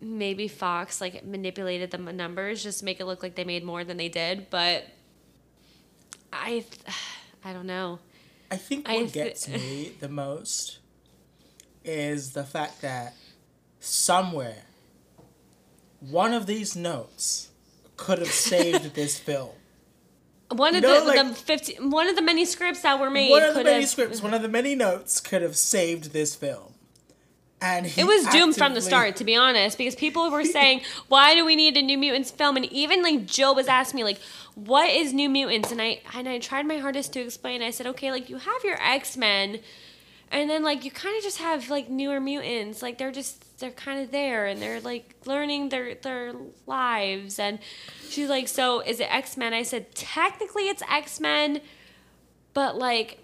maybe Fox like manipulated the numbers just to make it look like they made more than they did, but I I don't know. I think I what gets me the most is the fact that somewhere one of these notes could have saved this film. One of know, the, like- the 50, one of the many scripts that were made one of the many have scripts, one of the many notes could have saved this film. And he It was doomed from the start, to be honest, because people were saying, "Why do we need a New Mutants film?" And even like Jill was asking me, like, "What is New Mutants?" And I and I tried my hardest to explain. I said, "Okay, like you have your X Men, and then like you kind of just have like newer mutants. Like they're just they're kind of there, and they're like learning their their lives." And she's like, "So is it X Men?" I said, "Technically, it's X Men, but like."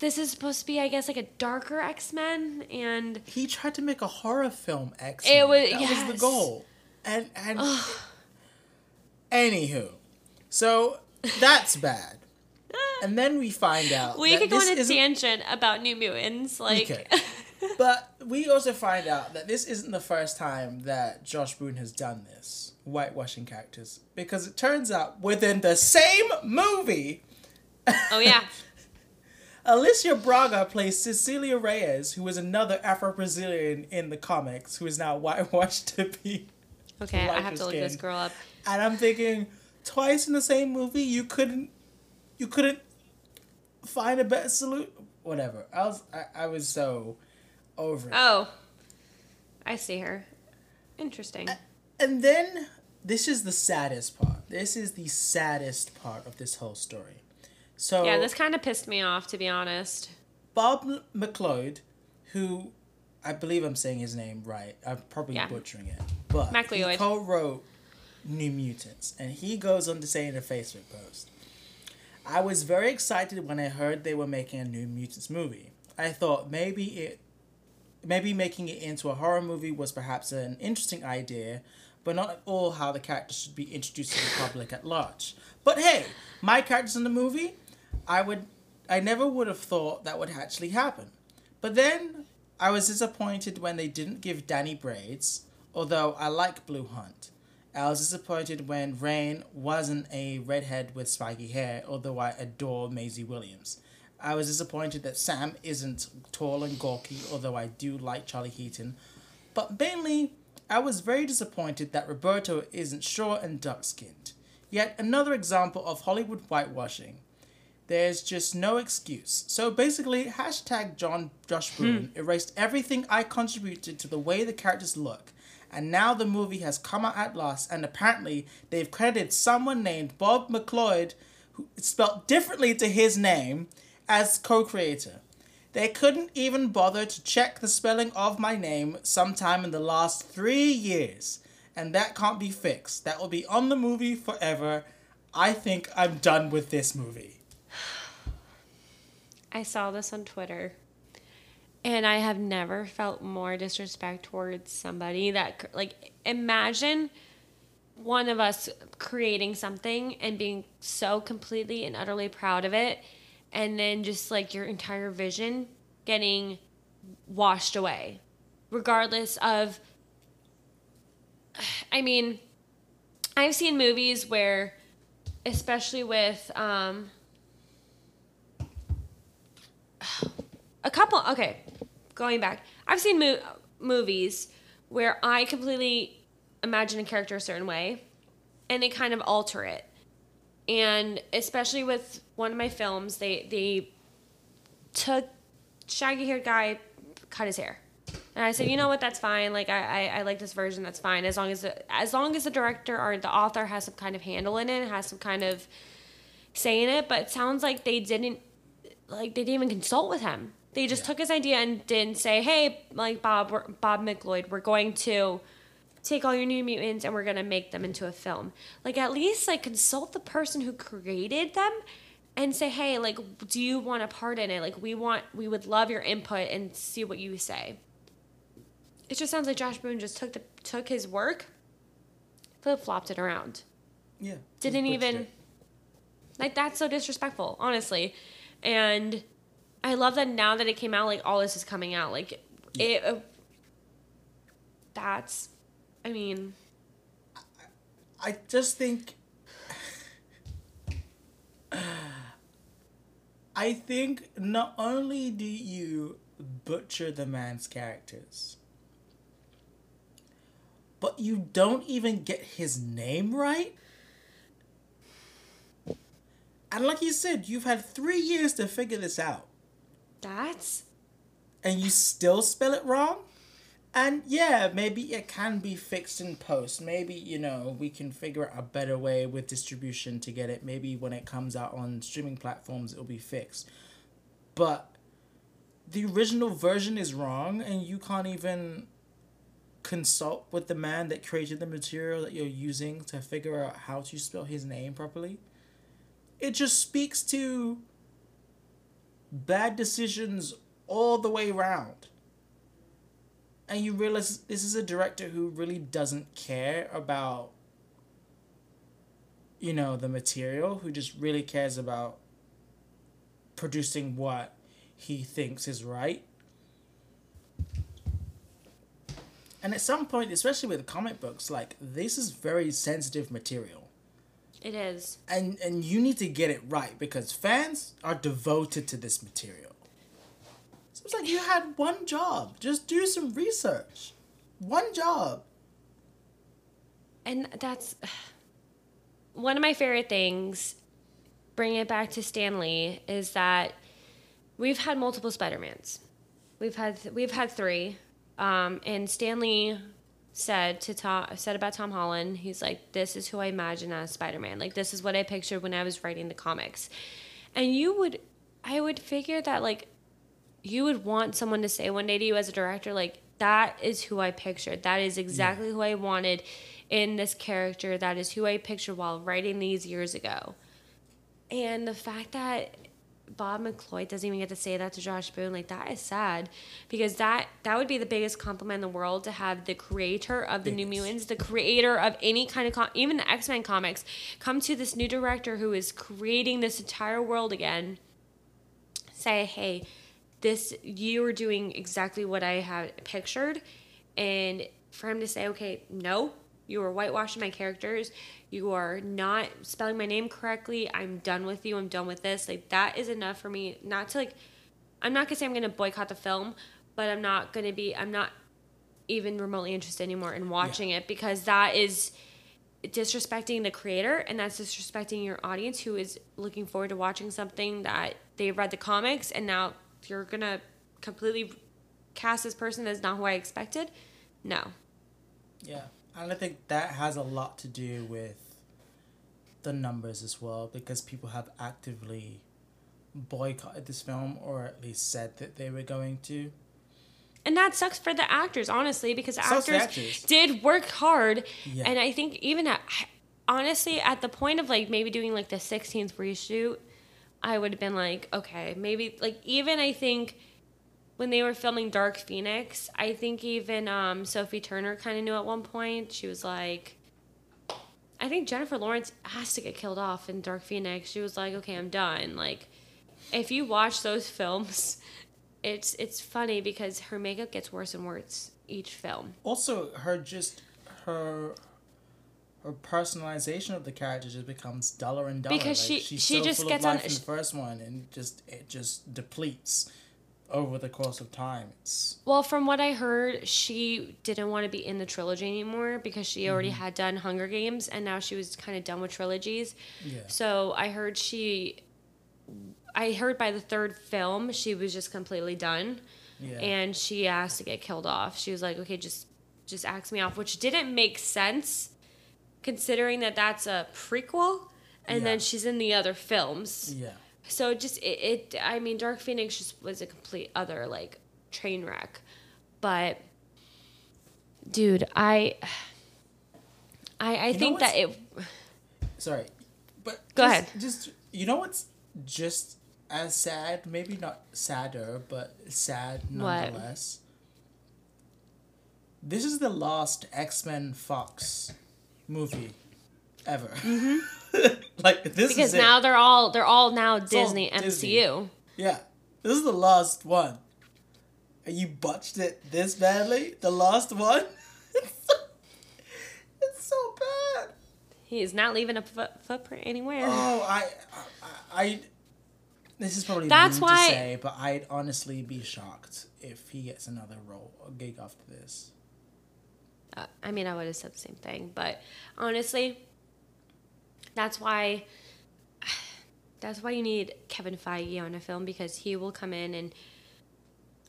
This is supposed to be, I guess, like a darker X Men, and He tried to make a horror film X. It was- that was the goal. And and anywho. So that's bad. And then we find out We could go this on a tangent about New Mutants, like. But we also find out that this isn't the first time that Josh Boone has done this, whitewashing characters, because it turns out within the same movie, oh yeah, Alicia Braga plays Cecilia Reyes, who is another Afro Brazilian in the comics, who is now whitewashed to be. okay. I have to look this girl up. And I'm thinking, twice in the same movie, you couldn't, you couldn't find a better salute. Whatever. I was, I, I was so over it. Oh, I see her. Interesting. And then this is the saddest part. This is the saddest part of this whole story. So Yeah, this kind of pissed me off, to be honest. Bob McLeod, who I believe I'm saying his name right. I'm probably Yeah. butchering it, but he McLeod. co-wrote New Mutants, and he goes on to say in a Facebook post, "I was very excited when I heard they were making a New Mutants movie. I thought maybe it." Maybe making it into a horror movie was perhaps an interesting idea, but not at all how the characters should be introduced to the public at large. But hey, my characters in the movie, I would I never would have thought that would actually happen. But then I was disappointed when they didn't give Danny braids, although I like Blu Hunt. I was disappointed when Rahne wasn't a redhead with spiky hair, although I adore Maisie Williams. I was disappointed that Sam isn't tall and gawky, although I do like Charlie Heaton. But mainly, I was very disappointed that Roberto isn't short and dark skinned. Yet another example of Hollywood whitewashing. There's just no excuse. So basically, hashtag John Josh Boone hmm. erased everything I contributed to the way the characters look. And now the movie has come out at last, and apparently they've credited someone named Bob McLeod, who spelled differently to his name, as co-creator. They couldn't even bother to check the spelling of my name sometime in the last three years. And that can't be fixed. That will be on the movie forever. I think I'm done with this movie. I saw this on Twitter. And I have never felt more disrespect towards somebody that, like, imagine one of us creating something and being so completely and utterly proud of it, and then just like your entire vision getting washed away, regardless of. I mean, I've seen movies where, especially with um, a couple okay going back i've seen mo- movies where i completely imagine a character a certain way and they kind of alter it. And especially with one of my films they they took shaggy haired guy cut his hair. And i said you know what? That's fine. Like I, I i like this version. That's fine. As long as the as long as the director or the author has some kind of handle in it has some kind of say in it. But it sounds like they didn't like they didn't even consult with him. They just Yeah. took his idea and didn't say, "Hey, like Bob, Bob McLeod, we're going to take all your new mutants and we're going to make them into a film." Like at least like consult the person who created them and say, "Hey, like do you want a part in it? Like we want we would love your input and see what you say." It just sounds like Josh Boone just took the took his work flip-flopped it around Yeah. didn't even like that's so disrespectful honestly and i love that now that it came out like all this is coming out like it uh, that's I mean, I just think. I think not only do you butcher the man's characters, but you don't even get his name right. And like you said, you've had three years to figure this out. That's and you still spell it wrong? And yeah maybe it can be fixed in post. Maybe you know we can figure out a better way with distribution to get it. Maybe when it comes out on streaming platforms it'll be fixed. But the original version is wrong and you can't even consult with the man that created the material that you're using to figure out how to spell his name properly. It just speaks to bad decisions all the way around. And you realize this is a director who really doesn't care about, you know, the material, who just really cares about producing what he thinks is right. And at some point, especially with comic books, like this is very sensitive material. It is. And and you need to get it right because fans are devoted to this material. So it's like you had one job. Just do some research. One job. And that's one of my favorite things. Bring it back to Stan Lee is that we've had multiple Spider-Mans. We've had we've had three, um, and Stan Lee said to Tom said about Tom Holland. He's like, "This is who I imagine as Spider-Man. Like this is what I pictured when I was writing the comics." And you would, I would figure that like, you would want someone to say one day to you as a director, like, "That is who I pictured. That is exactly who I wanted." in this character that is who I pictured while writing these years ago. And the fact that Bob McLeod doesn't even get to say that to Josh Boone, like that is sad because that that would be the biggest compliment in the world to have the creator of the New. Mutants, the creator of any kind of com- even the X Men comics, come to this new director who is creating this entire world again. Say, hey, this you are doing exactly what I had pictured, and for him to say, okay, no, you are whitewashing my characters. You are not spelling my name correctly. I'm done with you. I'm done with this. Like that is enough for me. Not to like, I'm not gonna say I'm gonna boycott the film, but I'm not gonna be. I'm not even remotely interested anymore in watching it because that is disrespecting the creator and that's disrespecting your audience who is looking forward to watching something that they've read the comics and now you're gonna completely cast this person as not who I expected. No. Yeah. And I think that has a lot to do with the numbers as well because people have actively boycotted this film or at least said that they were going to. And that sucks for the actors, honestly, because the Sucks for actors, actors. did work hard. Yeah. And I think even at, honestly, at the point of like maybe doing like the 16th reshoot, I would have been like, okay, maybe like even I think when they were filming Dark Phoenix, I think even um, Sophie Turner kind of knew at one point. She was like, I think Jennifer Lawrence has to get killed off in Dark Phoenix. She was like, okay, I'm done. Like, if you watch those films, it's it's funny because her makeup gets worse and worse each film. Also, her just her her personalization of the character just becomes duller and duller. Because she- she's she so just gets on- the first one, and just it just depletes over the course of time. It's Well, from what I heard, she didn't want to be in the trilogy anymore because she already mm-hmm. had done Hunger Games and now she was kind of done with trilogies. yeah. So I heard she, I heard by the third film she was just completely done, Yeah. and she asked to get killed off. She was like, "Okay, just just axe me off," which didn't make sense, considering that that's a prequel, and Yeah. then she's in the other films. yeah. So just it, it I mean Dark Phoenix just was a complete other like train wreck. But dude, I I I know think that it Sorry, but Go just- ahead. Just you know what's just as sad, maybe not sadder, but sad nonetheless. What? nonetheless. This is the last X Men Fox movie ever. like this Mm-hmm. because is it. now they're all they're all now all Disney Disney. MCU. Yeah, this is the last one. And you botched it this badly. The last one. It's so bad. He is not leaving a foot, footprint anywhere. Oh, I, I, I this is probably That's rude why- to say, but I'd honestly be shocked if he gets another role, a gig after this. Uh, I mean, I would have said the same thing, but honestly, that's why that's why you need Kevin Feige on a film because he will come in and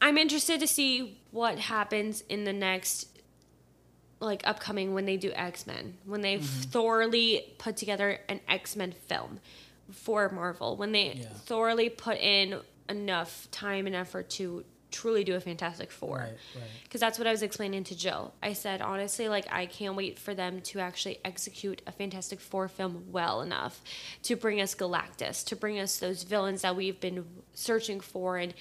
I'm interested to see what happens in the next like upcoming when they do X-Men, when they mm-hmm. thoroughly put together an X-Men film for Marvel, when they Yeah. thoroughly put in enough time and effort to truly do a Fantastic Four Right, right. because that's what I was explaining to Jill. I said honestly, like I can't wait for them to actually execute a Fantastic Four film well enough to bring us Galactus, to bring us those villains that we've been searching for, and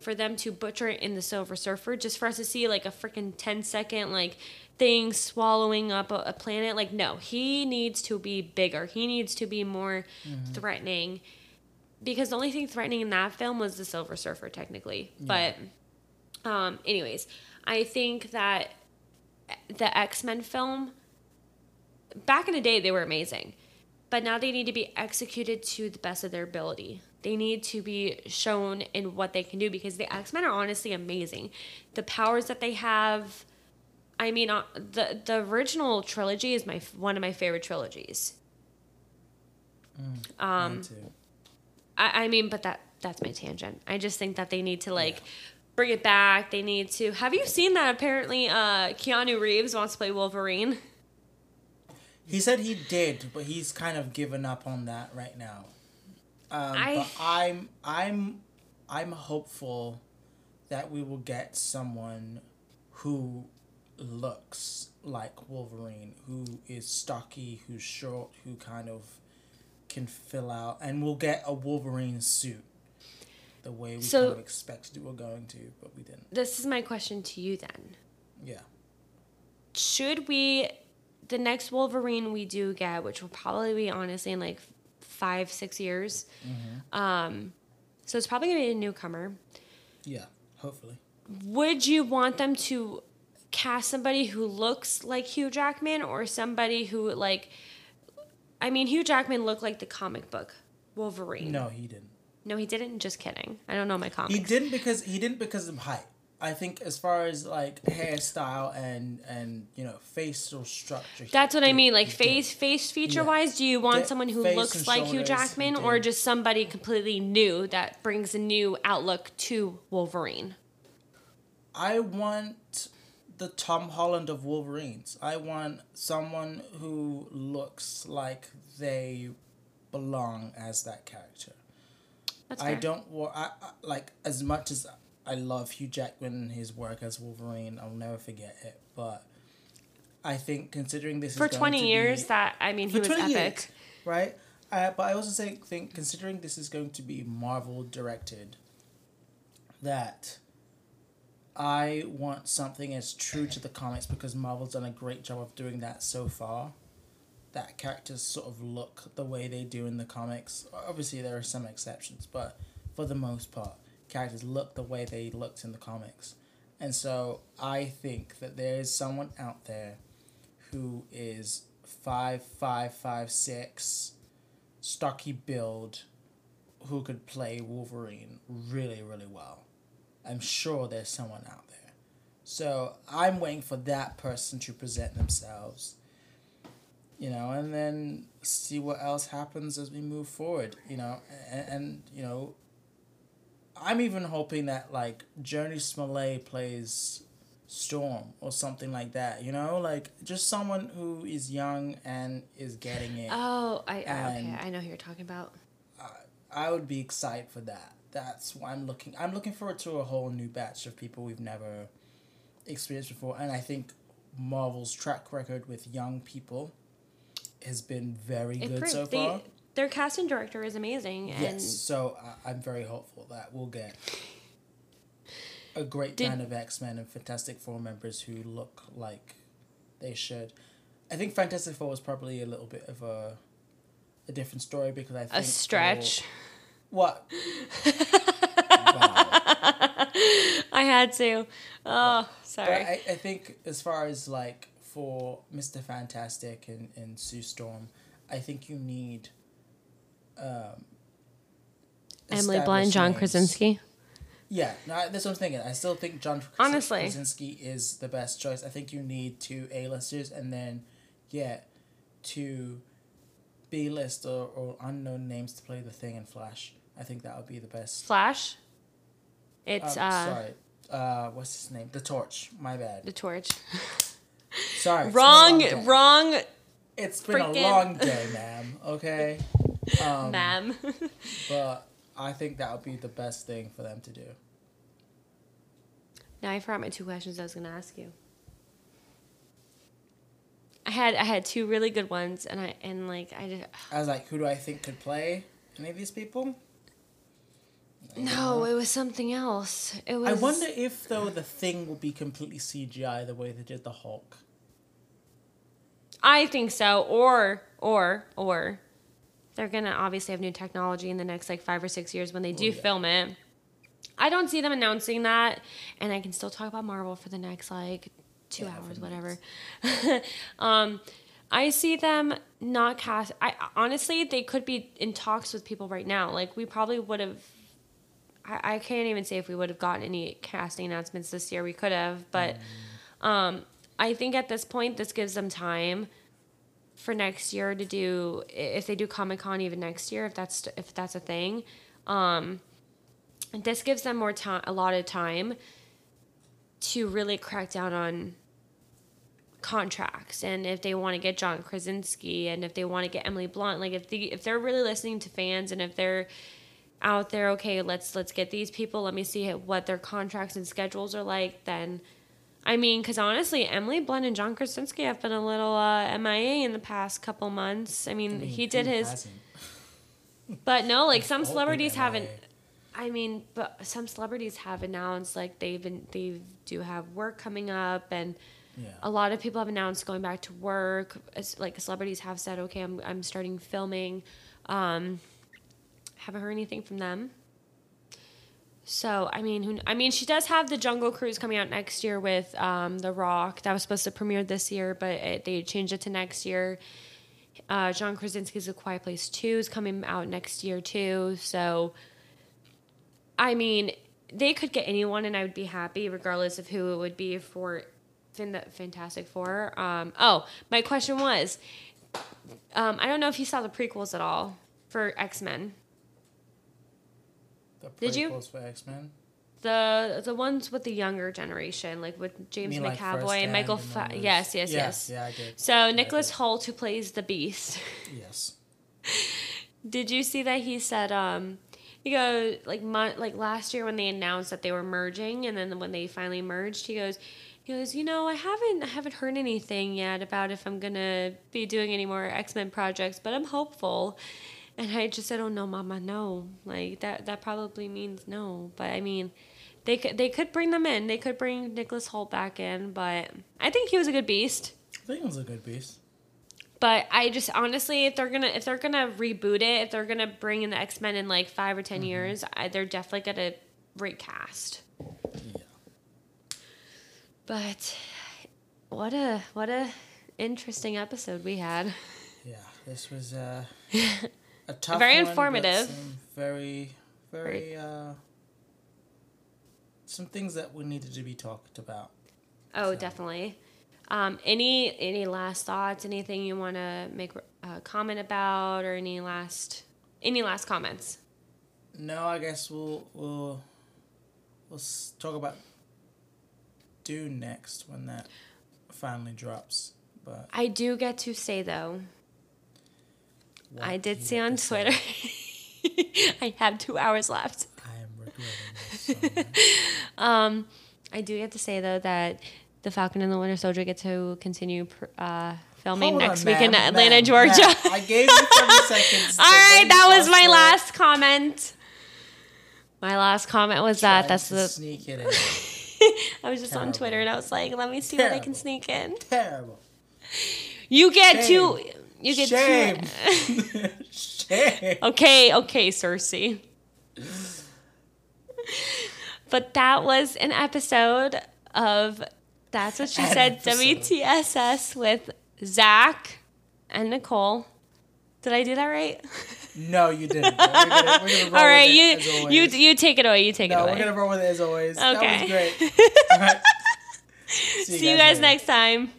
for them to butcher it in the Silver Surfer, just for us to see like a freaking 10 second like thing swallowing up a, a planet. Like no, he needs to be bigger. He needs to be more mm-hmm. threatening. Because the only thing threatening in that film was the Silver Surfer, technically. But um, anyways, I think that the X Men film, back in the day, they were amazing. But now they need to be executed to the best of their ability. They need to be shown in what they can do because the X Men are honestly amazing. The powers that they have, I mean, uh, the the original trilogy is my one of my favorite trilogies. Um, Me too. I, I mean, but that that's my tangent. I just think that they need to like bring it back. They need to. Have you seen that? Apparently, uh, Keanu Reeves wants to play Wolverine. He said he did, but he's kind of given up on that right now. Um, I- But I'm I'm I'm hopeful that we will get someone who looks like Wolverine, who is stocky, who's short, who kind of can fill out, and we'll get a Wolverine suit. The way we So- kind of expected we were going to, but we didn't. This is my question to you then. Yeah. Should we, the next Wolverine we do get, which will probably be honestly in like five six years, um, so it's probably gonna be a newcomer. Yeah. Hopefully. would you want them to cast somebody who looks like Hugh Jackman or somebody who like I mean Hugh Jackman looked like the comic book Wolverine. No, he didn't. No, he didn't. Just kidding. I don't know my comics. He didn't because he didn't because of height. I think as far as like hairstyle and and you know facial structure. That's what I mean. Like he did. face face feature wise, do you want someone who looks like Hugh Jackman or just somebody completely new that brings a new outlook to Wolverine? I want the Tom Holland of Wolverines. I want someone who looks like they belong as that character. That's I fair. don't want I, I like as much as I love Hugh Jackman and his work as Wolverine. I'll never forget it. But I think considering this For twenty years, be, that I mean, he was 20 epic. years, right? Uh, but I also say, think considering this is going to be Marvel directed, that I want something as true to the comics because Marvel's done a great job of doing that so far. That characters sort of look the way they do in the comics. Obviously, there are some exceptions, but for the most part, characters look the way they looked in the comics. And so I think that there is someone out there who is five five five six, stocky build, who could play Wolverine really really well. I'm sure there's someone out there. So I'm waiting for that person to present themselves. You know, and then see what else happens as we move forward. You know, and, and you know, I'm even hoping that like Jurnee Smollett plays Storm or something like that. You know, like just someone who is young and is getting it. Oh, I, I okay. I know who you're talking about. I would be excited for that. That's what I'm looking. I'm looking forward to a whole new batch of people we've never experienced before, and I think Marvel's track record with young people has been very It good proved so they- far. their casting director is amazing. And Yes, so I I'm very hopeful that we'll get a great Did- band of X Men and Fantastic Four members who look like they should. I think Fantastic Four was probably a little bit of a a different story because I think a stretch. What? I had to. Oh, But sorry. I, I think as far as like for Mr. Fantastic and, and Sue Storm, I think you need um, Emily Blunt, John names. Krasinski. Yeah, no, that's what I'm thinking. I still think John Honestly. Krasinski is the best choice. I think you need two A-listers and then get two B-list or, or unknown names to play the thing in Flash. I think that would be the best. Flash. It's Um, uh, sorry. Uh, what's his name? The Torch. My bad. the torch. Sorry. it's been a wrong, wrong, It's been a long day, ma'am. Okay. Um, ma'am. But I think that would be the best thing for them to do. now I forgot my two questions I was gonna ask you. I had I had two really good ones, and I and like I just I was like, who do I think could play any of these people? No, it was something else. It was. I wonder if though the thing will be completely CGI the way they did the Hulk. I think so. Or or or they're gonna obviously have new technology in the next like five or six years when they do yeah. film it. I don't see them announcing that, and I can still talk about Marvel for the next like two Yeah, hours, whatever. um, I see them not cast. I honestly, they could be in talks with people right now. Like we probably would have. I, I can't even say if we would have gotten any casting announcements this year. We could have, but um, I think at this point, this gives them time for next year to do if they do Comic Con even next year if that's if that's a thing. Um, this gives them more time, a lot of time to really crack down on contracts and if they want to get John Krasinski and if they want to get Emily Blunt like if the if they're really listening to fans and if they're out there okay let's let's get these people let me see what their contracts and schedules are like then I mean, because honestly, Emily Blunt and John Krasinski have been a little uh, MIA in the past couple months. I mean, I mean, he did his, hasn't? but no, like some celebrities haven't. I mean, but some celebrities have announced like they've been they do have work coming up, and Yeah. a lot of people have announced going back to work. Like celebrities have said, okay, I'm I'm starting filming. Um, haven't heard anything from them. So I mean, who, I mean, she does have the Jungle Cruise coming out next year with um, The Rock. That was supposed to premiere this year, but it, they changed it to next year. Uh, John Krasinski's A Quiet Place Two is coming out next year too. So, I mean, they could get anyone, and I would be happy, regardless of who it would be for the Fantastic Four. Um, oh, my question was, um, I don't know if you saw the prequels at all for X Men. The Did you? prequels for X Men. The the ones with the younger generation, like with James mean, McAvoy, First and Michael. Fa- all yes, yes, yes, Yeah, I did. So Nicholas. Hoult, who plays the Beast, Yes. did you see that he said um he goes like mon- like last year when they announced that they were merging, and then when they finally merged, he goes. He goes, you know, I haven't I haven't heard anything yet about if I'm gonna be doing any more X Men projects, but I'm hopeful. And I just said, oh no, Mama, no. Like that that probably means no. But I mean, they could they could bring them in. They could bring Nicholas Hoult back in, but I think he was a good beast. I think he was a good beast. But I just honestly, if they're gonna if they're gonna reboot it, if they're gonna bring in the X Men in like five or 10 years, I, they're definitely gonna recast. Yeah. But what a what a interesting episode we had. Yeah. This was uh, a tough Very one, informative. very, very, uh, some things that we needed to be talked about. Oh, So- definitely. Um, any any last thoughts? Anything you want to make a comment about, or any last any last comments? No, I guess we'll we'll we'll talk about Dune next when that finally drops. But I do get to say though, what I did see on Twitter. I have two hours left. I am regretting this. so. Um, I do have to say though that the Falcon and the Winter Soldier get to continue pr- uh, filming Hold on, next week in Atlanta, ma'am, Georgia. ma'am. I gave you 30 seconds. All right, that was my for it. last comment. My last comment was that that's the. sneak it in. I was just on Twitter and I was like, let me see what I can sneak in. Terrible. You get two. You get Shame. two. Shame. okay, okay, Cersei. But that was an episode of That's What She An Said episode. WTSS with Zach and Nicole. Did I do that right? No, you didn't. We're gonna, we're gonna All right, you you you take it away. You take No, it away. we're gonna roll with it as always. That Okay. was great. Right. See you guys later. next time.